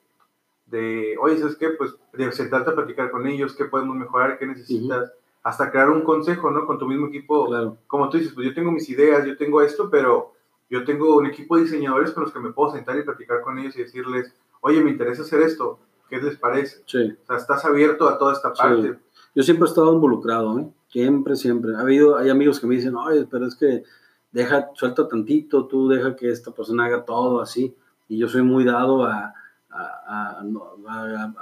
de, oye, ¿sabes qué? Pues de sentarte a platicar con ellos, qué podemos mejorar, qué necesitas, hasta crear un consejo, ¿no? Con tu mismo equipo. Como tú dices, pues yo tengo mis ideas, yo tengo esto, pero yo tengo un equipo de diseñadores con los que me puedo sentar y platicar con ellos y decirles, oye, me interesa hacer esto ¿Qué les parece? Sí. O sea, estás abierto a toda esta parte. Yo siempre he estado involucrado, ¿eh? Siempre, siempre. Ha habido, hay amigos que me dicen, oye, pero es que deja, suelta tantito, tú deja que esta persona haga todo así. Y yo soy muy dado a,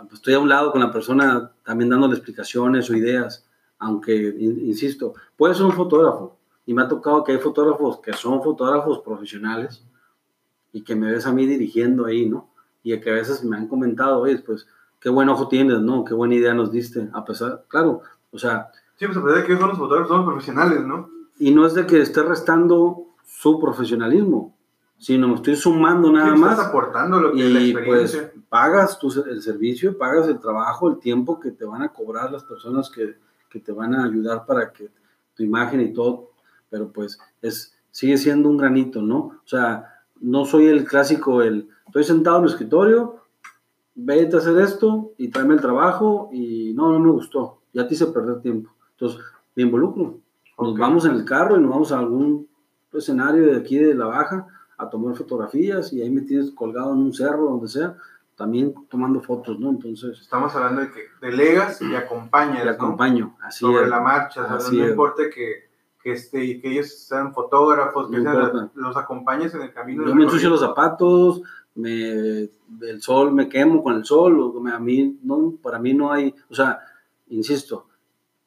pues, estoy a un lado con la persona también dándole explicaciones o ideas, aunque, insisto, puede ser un fotógrafo. Y me ha tocado que hay fotógrafos que son fotógrafos profesionales y que me ves a mí dirigiendo ahí, ¿no? y que a veces me han comentado, oye, pues, qué buen ojo tienes, ¿no? Qué buena idea nos diste, a pesar, claro, o sea... Sí, pues a pesar de que son los fotógrafos, son profesionales, ¿no? Y no es de que esté restando su profesionalismo, sino me estoy sumando nada más. Estás aportando lo que y, es la experiencia. pues pagas tu, el servicio, pagas el trabajo, el tiempo que te van a cobrar las personas que, que te van a ayudar para que tu imagen y todo, pero pues es, sigue siendo un granito, ¿no? O sea, no soy el clásico, el estoy sentado en el escritorio, vete a hacer esto y tráeme el trabajo y no, no me gustó, ya te hice perder tiempo. Entonces, me involucro. Nos vamos en el carro y nos vamos a algún escenario de aquí de la baja a tomar fotografías y ahí me tienes colgado en un cerro, donde sea, también tomando fotos, ¿no? Entonces... Estamos hablando de que delegas y acompañas, Y acompaño, así Sobre la marcha, no importa que, que, este, que ellos sean fotógrafos, que los acompañes en el camino. Yo me ensucio los zapatos, me, el sol, me quemo con el sol, a mí, no, para mí no hay, o sea, insisto,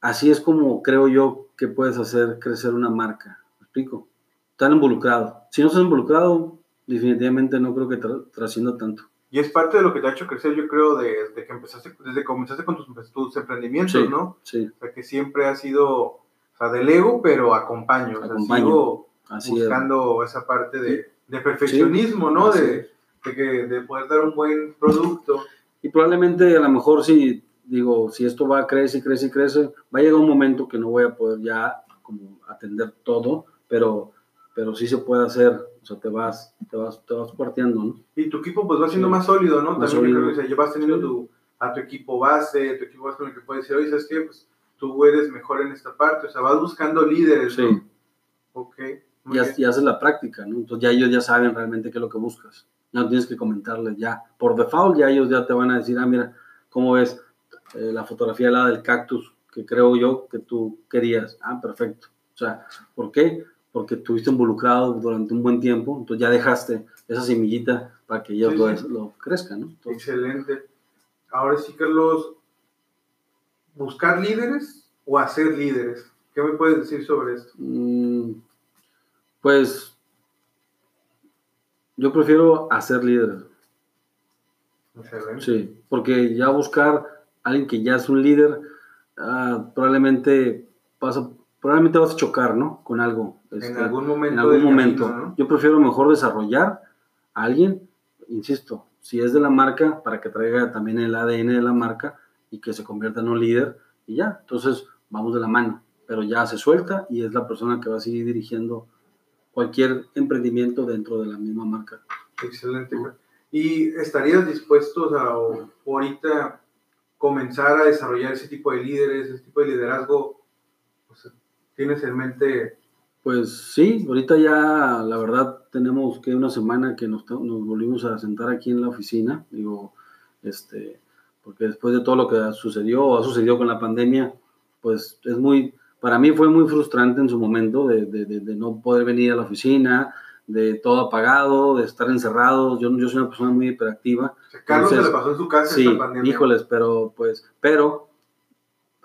así es como creo yo que puedes hacer crecer una marca, ¿me explico? Estar involucrado. Si no estás involucrado, definitivamente no creo que trascienda tanto. Y es parte de lo que te ha hecho crecer, yo creo, desde que empezaste, desde que comenzaste con tus, tus emprendimientos, ¿no? Sí. O sea, que siempre ha sido, o sea, del ego, pero acompaño. O sea, sigo buscando esa parte de, de perfeccionismo, ¿no? De, de, de, poder dar un buen producto. Y probablemente, a lo mejor, si, digo, si esto va a crecer y crece y crece, va a llegar un momento que no voy a poder ya como atender todo, pero, pero sí se puede hacer o sea, te vas, te vas, te vas partiendo, ¿no? Y tu equipo pues va siendo más sólido, ¿no? También creo que llevas teniendo tu, a tu equipo base, tu equipo base con el que puedes decir, oye, ¿sabes qué? Pues tú eres mejor en esta parte, o sea, vas buscando líderes, sí. ¿no? Ok. Y, haces la práctica, ¿no? Entonces ya ellos ya saben realmente qué es lo que buscas. No tienes que comentarles ya. Por default ya ellos ya te van a decir, ah, mira, ¿cómo ves eh, la fotografía la del cactus que creo yo que tú querías? Ah, perfecto. O sea, ¿por qué? porque estuviste involucrado durante un buen tiempo, entonces ya dejaste esa semillita para que ellos lo, crezcan, ¿no? Excelente. Ahora sí, Carlos, ¿buscar líderes o hacer líderes? ¿Qué me puedes decir sobre esto? Mm, pues yo prefiero hacer líderes. Excelente. Sí, porque ya buscar alguien que ya es un líder, ah, probablemente pasa probablemente vas a chocar, ¿no? Con algo. en este, algún momento. En algún momento. Yo prefiero mejor desarrollar a alguien, insisto, si es de la marca, para que traiga también el ADN de la marca y que se convierta en un líder y ya. Entonces, vamos de la mano. Pero ya se suelta y es la persona que va a seguir dirigiendo cualquier emprendimiento dentro de la misma marca. Excelente. ¿Y estarías dispuesto a ahorita comenzar a desarrollar ese tipo de líderes, ese tipo de liderazgo? Pues, tienes en mente? Pues sí, ahorita ya la verdad tenemos que una semana que nos, nos volvimos a sentar aquí en la oficina, digo, este, porque después de todo lo que sucedió o ha sucedido con la pandemia, pues es muy, para mí fue muy frustrante en su momento de, de, de, no poder venir a la oficina, de todo apagado, de estar encerrados. Yo, yo soy una persona muy hiperactiva. Carlos se le pasó en su casa sí, esta pandemia. Híjoles, pero pues, pero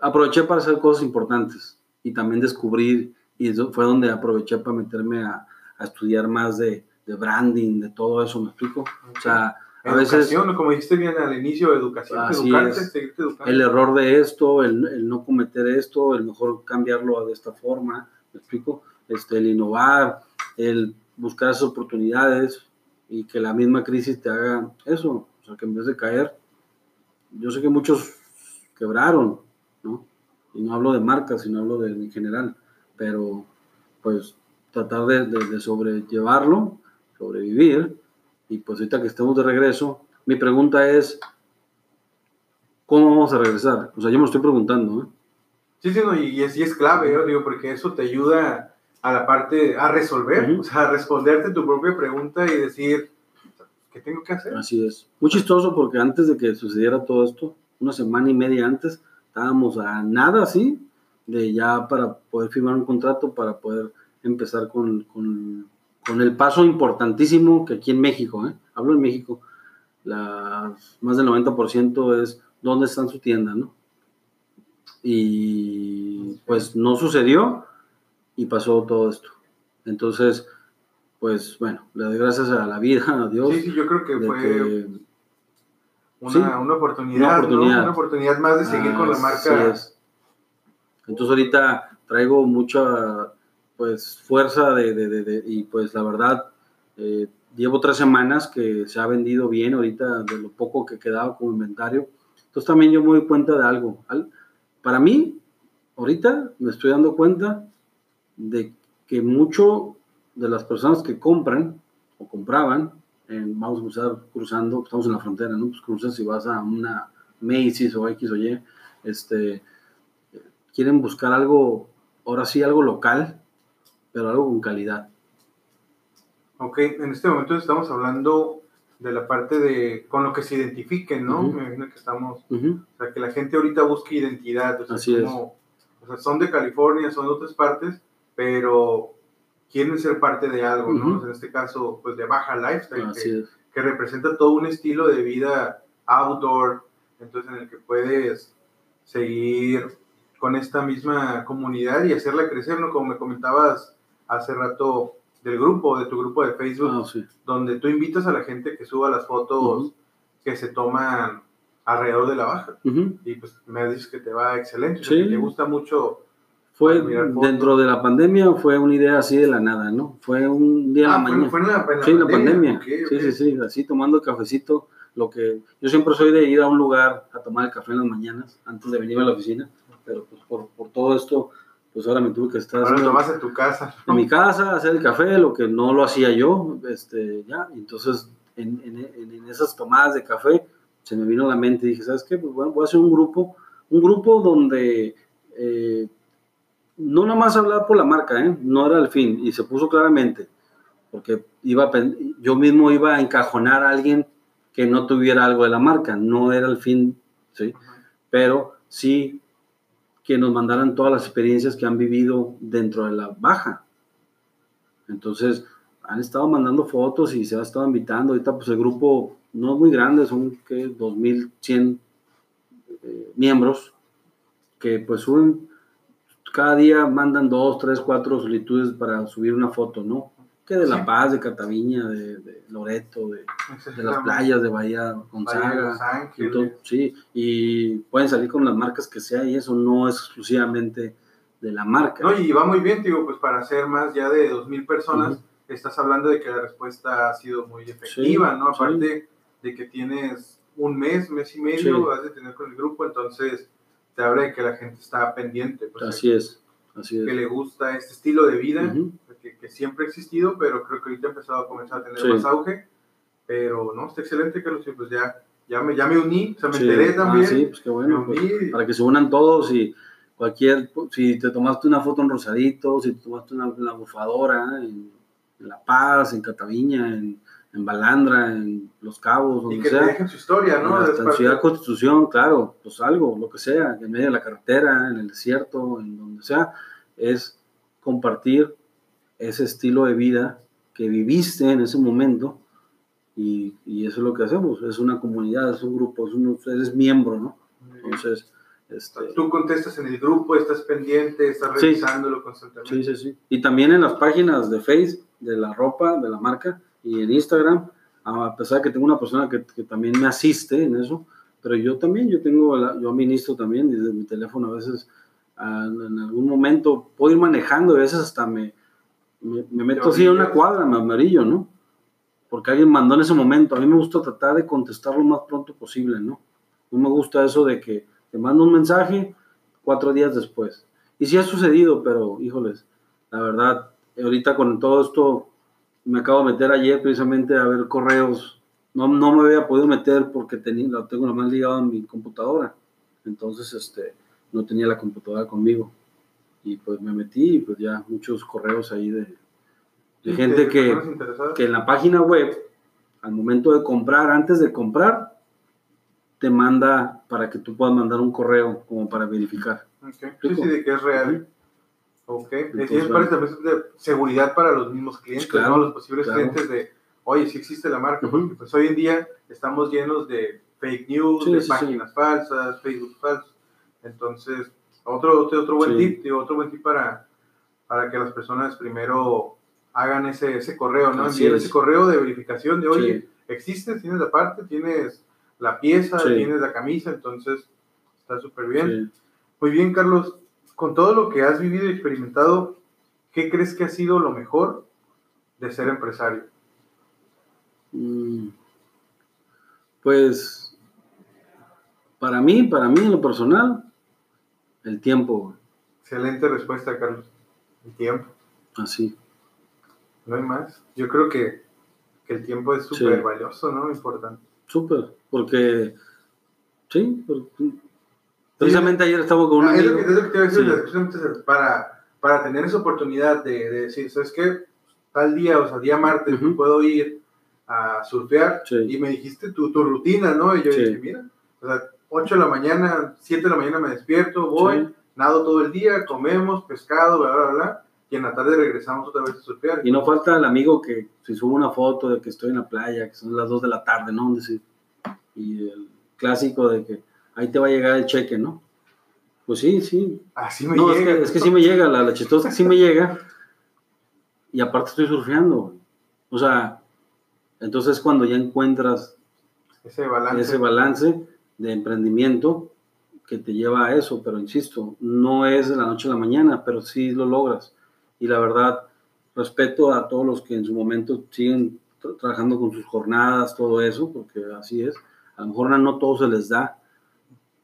aproveché para hacer cosas importantes y también descubrir, y eso fue donde aproveché para meterme a, a estudiar más de, de, branding, de todo eso, ¿me explico? O sea, a educación, veces, como dijiste bien al inicio, educación, educarte, El error de esto, el, el, no cometer esto, el mejor cambiarlo de esta forma, ¿me explico? Este, el innovar, el buscar esas oportunidades y que la misma crisis te haga eso, o sea, que en vez de caer, yo sé que muchos quebraron, ¿no? y no hablo de marcas, sino hablo de en general, pero pues tratar de, de, sobrellevarlo, sobrevivir, y pues ahorita que estemos de regreso, mi pregunta es, ¿cómo vamos a regresar? O sea, yo me estoy preguntando, ¿eh? Sí, sí, no, y, es, y es clave, yo digo, porque eso te ayuda a la parte, a resolver, o sea, a responderte tu propia pregunta y decir, ¿qué tengo que hacer? Así es. Muy chistoso porque antes de que sucediera todo esto, una semana y media antes, estábamos a nada así de ya para poder firmar un contrato, para poder empezar con, con, con el paso importantísimo que aquí en México, ¿eh? hablo en México, las, más del 90% es dónde está su tienda, ¿no? Y pues no sucedió y pasó todo esto. Entonces, pues bueno, le doy gracias a la vida, a Dios. Sí, sí, yo creo que fue una, una, oportunidad, una, oportunidad, más de seguir con la marca. Entonces ahorita traigo mucha pues fuerza de, de, de, y pues la verdad eh, llevo tres semanas que se ha vendido bien ahorita de lo poco que quedaba como inventario. Entonces también yo me doy cuenta de algo. Para mí, ahorita me estoy dando cuenta de que mucho de las personas que compran o compraban vamos a cruzar cruzando, estamos en la frontera, ¿no? Pues cruzas y vas a una Macy's o X o Y, este, quieren buscar algo, ahora sí, algo local, pero algo con calidad. Ok, en este momento estamos hablando de la parte de con lo que se identifiquen, ¿no? Me imagino que estamos, o sea, que la gente ahorita busque identidad, o sea, Así como, O sea, son de California, son de otras partes, pero quieren ser parte de algo, ¿no? En este caso, pues de Baja Lifestyle, que, que, representa todo un estilo de vida outdoor, entonces en el que puedes seguir con esta misma comunidad y hacerla crecer, ¿no? Como me comentabas hace rato del grupo, de tu grupo de Facebook, ah, donde tú invitas a la gente que suba las fotos que se toman alrededor de la baja. Y pues me dices que te va excelente, que te gusta mucho. Fue dentro de la pandemia, fue una idea así de la nada, ¿no? Fue un día ah, la mañana. Fue en la, sí, la pandemia. Sí, sí, sí, así tomando cafecito. Lo que yo siempre soy de ir a un lugar a tomar el café en las mañanas antes de venir a la oficina, pero pues por, por todo esto, pues ahora me tuve que estar. Ahora lo en tu casa. En mi casa, hacer el café, lo que no lo hacía yo, este, ya. Entonces, en, en, en esas tomadas de café, se me vino a la mente y dije, ¿sabes qué? Pues bueno, voy a hacer un grupo, un grupo donde eh, no nada más hablar por la marca, ¿eh? no era el fin, y se puso claramente, porque iba yo mismo iba a encajonar a alguien que no tuviera algo de la marca, no era el fin, ¿sí? Pero sí que nos mandaran todas las experiencias que han vivido dentro de la baja. Entonces, han estado mandando fotos y se ha estado invitando. Ahorita, pues el grupo no muy grande, son que 2.100 eh, miembros que pues suben, cada día mandan dos, tres, cuatro solicitudes para subir una foto, ¿no? Que de La Paz, de Cataviña, de, Loreto, de, las playas de Bahía Gonzaga. sí, y pueden salir con las marcas que sea y eso no es exclusivamente de la marca. No, y va muy bien, digo, pues para hacer más ya de 2.000 personas, estás hablando de que la respuesta ha sido muy efectiva, ¿no? Aparte de que tienes un mes, mes y medio, vas a tener con el grupo, entonces te habla de que la gente está pendiente. Pues, así es, así es. Que le gusta este estilo de vida, que, que, siempre ha existido, pero creo que ahorita ha empezado a comenzar a tener más auge. Pero no, está excelente, Carlos, y pues ya, ya, me, ya me uní, o sea, me enteré ah, también. sí, pues qué bueno. Pues, para que se unan todos y cualquier, si te tomaste una foto en Rosadito, si te tomaste una, una bufadora en, en La Paz, en Cataviña, en en Balandra, en Los Cabos, donde y que sea. Te dejen su historia, ¿no? En Ciudad Constitución, claro, pues algo, lo que sea, en medio de la carretera, en el desierto, en donde sea, es compartir ese estilo de vida que viviste en ese momento y, y eso es lo que hacemos, es una comunidad, es un grupo, es un, eres miembro, ¿no? Entonces... Este, Tú contestas en el grupo, estás pendiente, estás revisándolo constantemente. Sí, sí, sí. Y también en las páginas de Facebook, de la ropa, de la marca, y en Instagram, a pesar de que tengo una persona que, que también me asiste en eso, pero yo también, yo tengo, yo administro también desde mi teléfono a veces, en algún momento puedo ir manejando, a veces hasta me, me, meto así en una cuadra, me amarillo, ¿no? Porque alguien mandó en ese momento. A mí me gusta tratar de contestar lo más pronto posible, ¿no? No me gusta eso de que te mando un mensaje cuatro días después. Y sí ha sucedido, pero híjoles, la verdad, ahorita con todo esto me acabo de meter ayer precisamente a ver correos. No, no me había podido meter porque tenía, la tengo la más ligada a mi computadora. Entonces, este, no tenía la computadora conmigo. Y pues me metí y pues ya muchos correos ahí de, de gente que, que en la página web, al momento de comprar, antes de comprar, te manda para que tú puedas mandar un correo como para verificar. Okay. Sí, sí, de que es real. Ok, es parte de seguridad para los mismos clientes, claro, los posibles clientes de, oye, si existe la marca, porque pues hoy en día estamos llenos de fake news, de páginas falsas, Facebook falsos. Entonces, otro, otro, buen tip, otro buen tip para, para que las personas primero hagan ese, ese correo, ¿no? Envíen ese correo de verificación de, oye, existe, tienes la parte, tienes la pieza, tienes la camisa, entonces está súper bien. Muy bien, Carlos con todo lo que has vivido y experimentado, ¿qué crees que ha sido lo mejor de ser empresario? Mm, pues para mí, para mí en lo personal, el tiempo. Excelente respuesta, Carlos. El tiempo. Así. No hay más. Yo creo que, el tiempo es súper valioso, ¿no? Importante. Súper, porque sí, porque Precisamente ayer estaba con un ah, Es lo que, te iba a decir, para, para tener esa oportunidad de, de, decir, ¿sabes qué? Tal día, o sea, día martes, puedo ir a surfear y me dijiste tu, tu, rutina, ¿no? Y yo dije, mira, o sea, 8 de la mañana, 7 de la mañana me despierto, voy, nado todo el día, comemos pescado, bla, bla, bla, y en la tarde regresamos otra vez a surfear. Y no falta el amigo que si sube una foto de que estoy en la playa, que son las 2 de la tarde, ¿no? Y el clásico de que ahí te va a llegar el cheque, ¿no? Pues sí, sí. Así me no, llega. Es que, es que sí me llega, la, la chistosa sí me llega. Y aparte estoy surfeando. O sea, entonces cuando ya encuentras ese balance. ese balance de emprendimiento que te lleva a eso, pero insisto, no es de la noche a la mañana, pero sí lo logras. Y la verdad, respeto a todos los que en su momento siguen tra- trabajando con sus jornadas, todo eso, porque así es. A lo mejor no todo se les da,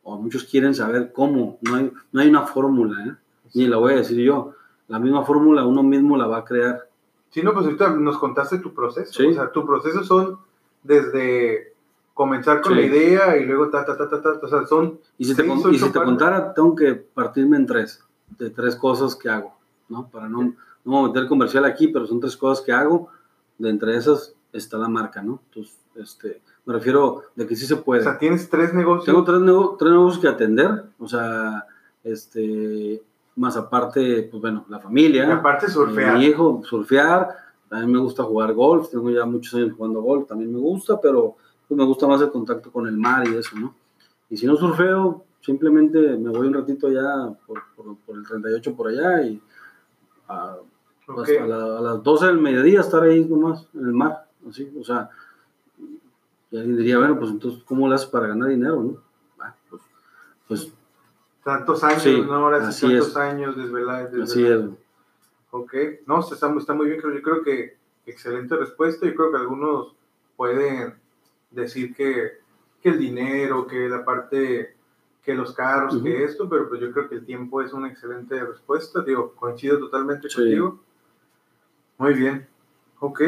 o muchos quieren saber cómo. No hay, no hay una fórmula, ¿eh? ni la voy a decir yo. La misma fórmula uno mismo la va a crear. Sí, no, pues ahorita nos contaste tu proceso. Sí. O sea, tu proceso son desde comenzar con Sí. la idea y luego ta, ta, ta, ta, ta. O sea, son. Y si te, seis, con- y si te contara, tengo que partirme en tres, de tres cosas que hago, ¿no? Para no, no meter comercial aquí, pero son tres cosas que hago. De entre esas está la marca, ¿no? Entonces, este, me refiero de que sí se O puede. sea, tienes tres negocios. Tengo tres, nego- tres negocios que atender, o sea, este, más aparte, pues bueno, la y familia, aparte surfear. mi hijo, surfear, también me gusta jugar golf, tengo ya muchos años jugando golf, también me gusta, pero pues, me gusta más el contacto con el mar y eso, ¿no? Y si no surfeo, simplemente me voy un ratito allá por, por- por el 38 por allá y a, hasta la- a las 12 del mediodía estar ahí nomás en el mar, así, o sea, y alguien diría, bueno, pues entonces, ¿cómo le haces para ganar dinero, no? Ah, pues, pues Tantos años, Sí, ¿no? Ahora sí, tantos es. años desvelados. así es. Ok, no, está, está muy bien, yo creo que excelente respuesta, yo creo que algunos pueden decir que, que el dinero, que la parte, que los carros, que esto, pero pues yo creo que el tiempo es una excelente respuesta, digo, coincido totalmente Sí. contigo. Muy bien, ok.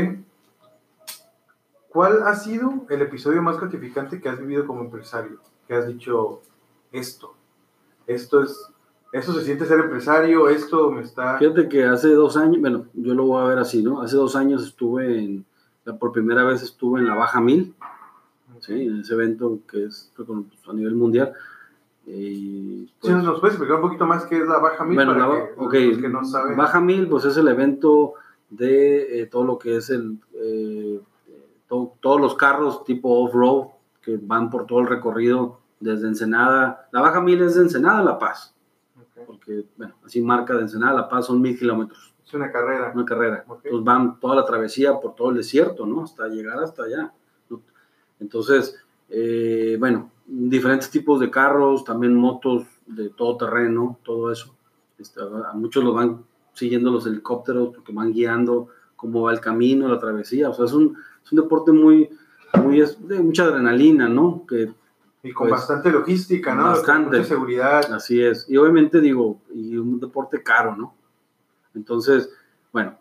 ¿Cuál ha sido el episodio más gratificante que has vivido como empresario? Que has dicho, esto, esto es, esto se siente ser empresario, esto me está... Fíjate que hace dos años, bueno, yo lo voy a ver así, ¿no? Hace dos años estuve en, por primera vez estuve en la Baja Mil, ¿sí? En ese evento que es pues, a nivel mundial. Y, Sí, pues, ¿Nos puedes explicar un poquito más qué es la Baja Mil bueno, para la, que ok, los que no saben? Baja Mil, pues es el evento de eh, todo lo que es el, eh, to- todos los carros tipo off-road que van por todo el recorrido desde Ensenada. La Baja Mil es de Ensenada a La Paz, Ok. porque, bueno, así marca de Ensenada a La Paz son mil kilómetros. Es una carrera. una carrera. Entonces van toda la travesía por todo el desierto, ¿no? Hasta llegar hasta allá. Entonces, eh, bueno, diferentes tipos de carros, también motos de todo terreno, todo eso. Este, a muchos los van siguiendo los helicópteros porque van guiando cómo va el camino, la travesía. O sea, es un, es un deporte muy, muy es de mucha adrenalina, ¿no? Que Y con Pues, bastante logística, ¿no? bastante. Mucha seguridad. Así es. Y obviamente digo, y un deporte caro, ¿no? Entonces, bueno,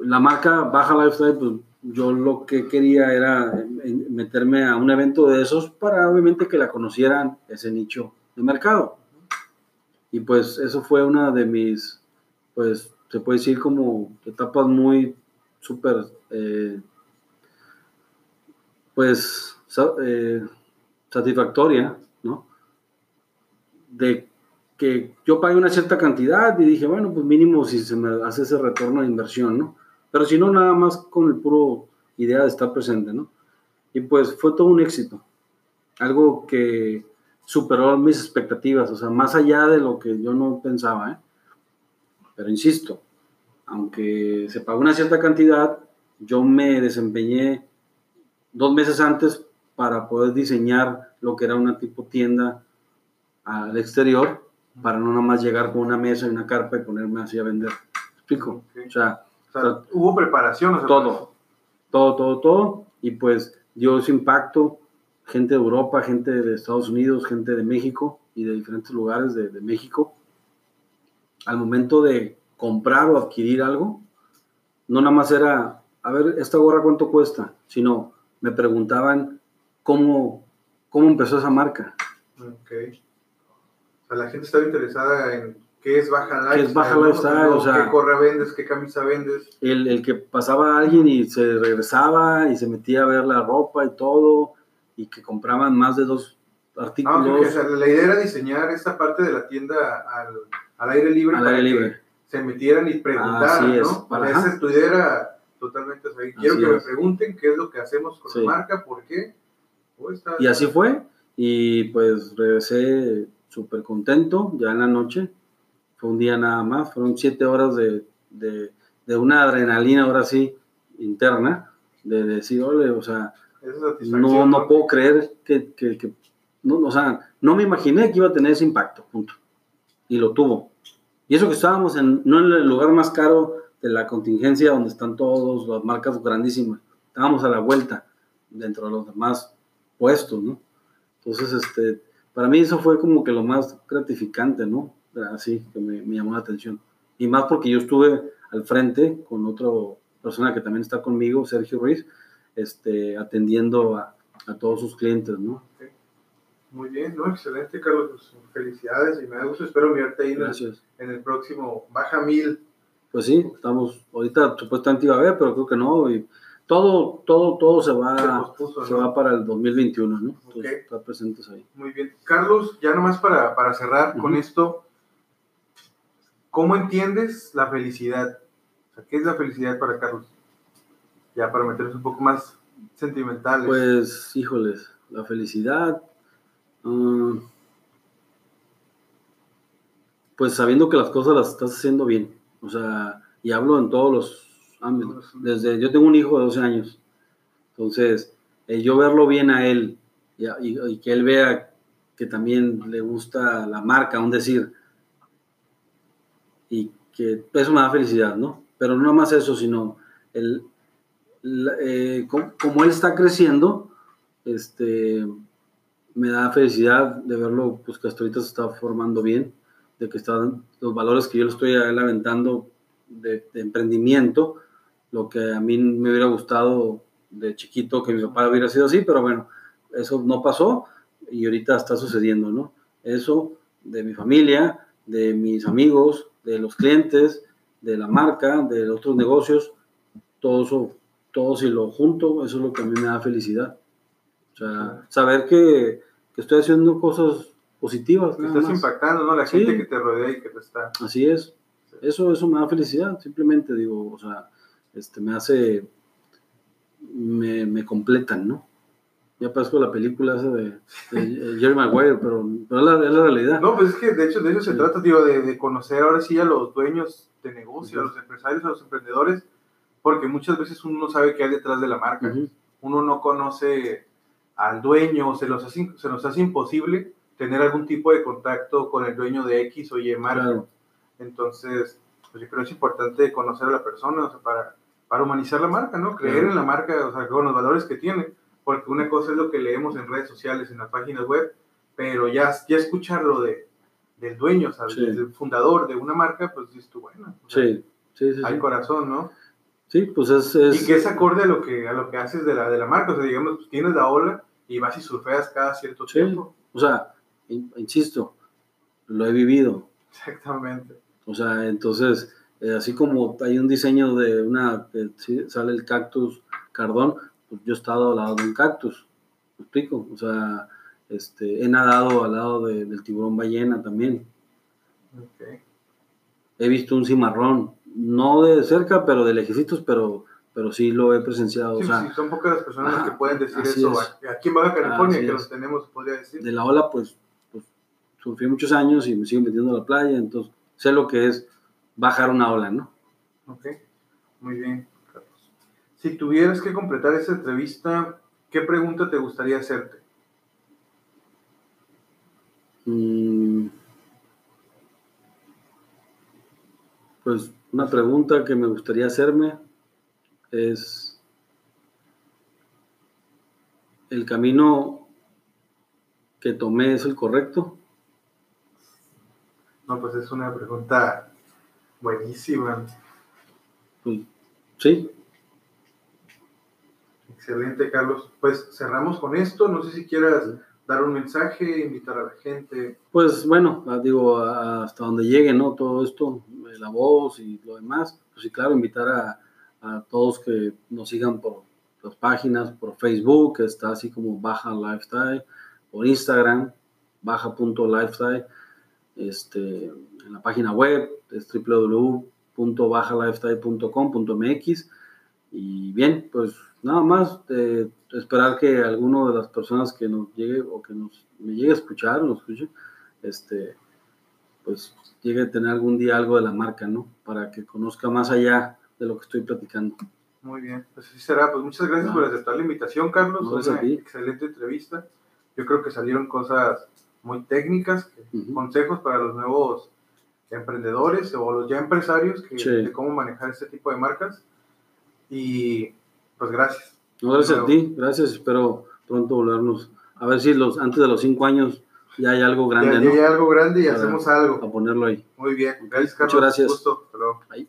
la marca Baja Lifestyle, pues yo lo que quería era eh, meterme a un evento de esos para obviamente que la conocieran ese nicho de mercado. Y pues eso fue una de mis, pues se puede decir como etapas muy súper, eh, pues, eh, satisfactoria, ¿no? De que yo pagué una cierta cantidad y dije, bueno, pues mínimo si se me hace ese retorno de inversión, ¿no? Pero si no, nada más con el puro idea de estar presente, ¿no? Y pues fue todo un éxito. Algo que superó mis expectativas, o sea, más allá de lo que yo no pensaba, ¿eh? Pero insisto, aunque se pagó una cierta cantidad, yo me desempeñé dos meses antes para poder diseñar lo que era una tipo tienda al exterior, para no nada más llegar con una mesa y una carpa y ponerme así a vender. ¿Me ¿Explico? O sea, O sea, hubo preparación. o sea, todo, todo, todo, todo, y pues dio ese impacto, gente de Europa, gente de Estados Unidos, gente de México y de diferentes lugares de, de México, al momento de comprar o adquirir algo, no nada más era, a ver, esta gorra cuánto cuesta, sino me preguntaban cómo, cómo empezó esa marca, Ok. O sea, la gente estaba interesada en qué es Baja Lifestyle. ¿Qué es Baja. Lifestyle? O sea- qué correa vendes, qué camisa vendes. el, el que pasaba a alguien y se regresaba y se metía a ver la ropa y todo, y que compraban más de dos Ah, artículos ok, o sea, la idea era diseñar esta parte de la tienda al, al aire libre. al para aire que libre. se metieran y preguntaran, ¿no? Para esa tu idea era totalmente, quiero que me pregunten qué es lo que hacemos con la marca, por qué. y así fue, y pues regresé súper contento, ya en la noche, fue un día nada más, fueron siete horas de, de, de una adrenalina, ahora sí, interna, de decir, ole, o sea, no, no puedo creer que, que, que no, o sea, no me imaginé que iba a tener ese impacto, punto. Y lo tuvo. Y eso que estábamos en, no en el lugar más caro de la contingencia donde están todos, las marcas grandísimas. Estábamos a la vuelta dentro de los demás puestos, ¿no? Entonces, este, para mí eso fue como que lo más gratificante, ¿no? Así que me, me llamó la atención. Y más porque yo estuve al frente con otra persona que también está conmigo, Sergio Ruiz, este, atendiendo a, a todos sus clientes, ¿no? Muy bien, ¿no? Excelente, Carlos. Pues, felicidades y me da gusto. Espero mirarte ahí en el, próximo Baja Mil. Pues sí, estamos, ahorita supuestamente iba a ver, pero creo que no. Y todo, todo, todo se va, se, va para el 2021, ¿no? Entonces, está presentes ahí. Muy bien. Carlos, ya nomás para, para cerrar con esto, ¿cómo entiendes la felicidad? O sea, ¿Qué es la felicidad para Carlos? Ya para meternos un poco más sentimentales. Pues, híjoles, la felicidad Mm. pues sabiendo que las cosas las estás haciendo bien. O sea, y hablo en todos los ámbitos. Desde, yo tengo un hijo de 12 años. Entonces, yo verlo bien a él y, que él vea que también le gusta la marca, un decir, y que eso me da felicidad, ¿no? Pero no más eso, sino el, eh, como, él está creciendo, este, me da felicidad de verlo, pues que hasta ahorita se está formando bien, de que están los valores que yo le estoy aventando de, emprendimiento, lo que a mí me hubiera gustado de chiquito que mi papá hubiera sido así, pero bueno, eso no pasó y ahorita está sucediendo, ¿no? Eso de mi familia, de mis amigos, de los clientes, de la marca, de otros negocios, todo eso, todo si lo junto, eso es lo que a mí me da felicidad. O sea, saber que, estoy haciendo cosas positivas. Que estás impactando, ¿no? La gente que te rodea y que te está. Así es. Eso, eso me da felicidad, simplemente digo, o sea, este, me hace, me, me completan, ¿no? Ya parezco la película esa de, Jerry Maguire, pero, pero es, la, realidad. No, pues es que de hecho de eso se trata, digo, de, de, conocer ahora sí a los dueños de negocio, a los empresarios, a los emprendedores, porque muchas veces uno no sabe qué hay detrás de la marca. Uno no conoce al dueño, se nos, hace, se nos hace imposible tener algún tipo de contacto con el dueño de X o Y marca. Entonces, pues yo creo que es importante conocer a la persona para, para humanizar la marca, ¿no? Creer en la marca, o sea, con los valores que tiene. Porque una cosa es lo que leemos en redes sociales, en las páginas web, pero ya, ya escucharlo de, del dueño, o sea, del fundador de una marca, pues dices tú, bueno, sí. Sí, sí, hay corazón, ¿no? Sí, pues es, Y que es acorde a lo que, a lo que haces de la, de la marca, o sea, digamos, pues tienes la ola, y vas y surfeas cada cierto tiempo. O sea, insisto, lo he vivido. Exactamente. O sea, entonces, eh, así como hay un diseño de una, sale el cactus cardón, pues yo he estado al lado de un cactus, ¿me explico? O sea, este, he nadado al lado del tiburón ballena también. Okay. He visto un cimarrón, no de cerca, pero de lejecitos, pero pero sí lo he presenciado. Sí, sí son pocas las personas las que pueden decir eso. Aquí en Baja California, que los tenemos, podría decir. De la ola, pues, sufrí muchos años y me sigo metiendo a la playa, entonces sé lo que es bajar una ola, ¿no? Ok, muy bien, Carlos. Si tuvieras que completar esa entrevista, ¿qué pregunta te gustaría hacerte? Mm. pues una pregunta que me gustaría hacerme es el camino que tomé es el correcto? No, pues es una pregunta buenísima. Pues, sí. Excelente, Carlos. Pues cerramos con esto. No sé si quieras dar un mensaje, invitar a la gente. Pues bueno, ah, digo, hasta donde llegue, ¿no? Todo esto, la voz y lo demás. Pues sí, claro, invitar a, a todos que nos sigan por las páginas, por Facebook, que está así como Baja Lifestyle, por Instagram, baja.lifestyle. este, en la página web, es www.bajalifestyle.com.mx. Y bien, pues nada más, eh, esperar que alguno de las personas que nos llegue o que nos me llegue a escuchar o nos escuche, este, pues llegue a tener algún día algo de la marca, ¿no? Para que conozca más allá de lo que estoy platicando. Muy bien, pues así será. Pues muchas gracias por aceptar la invitación, Carlos. No, Una excelente entrevista. Yo creo que salieron cosas muy técnicas, consejos para los nuevos emprendedores o los ya empresarios que, de cómo manejar este tipo de marcas. Y pues gracias. No, gracias a ti, gracias. Espero pronto volvernos a ver si los antes de los cinco años ya hay algo grande. Ya, hay algo grande y hacemos algo. A ponerlo ahí. Muy bien. Gracias, Carlos. Muchas gracias. Gusto. Hasta luego. Ahí.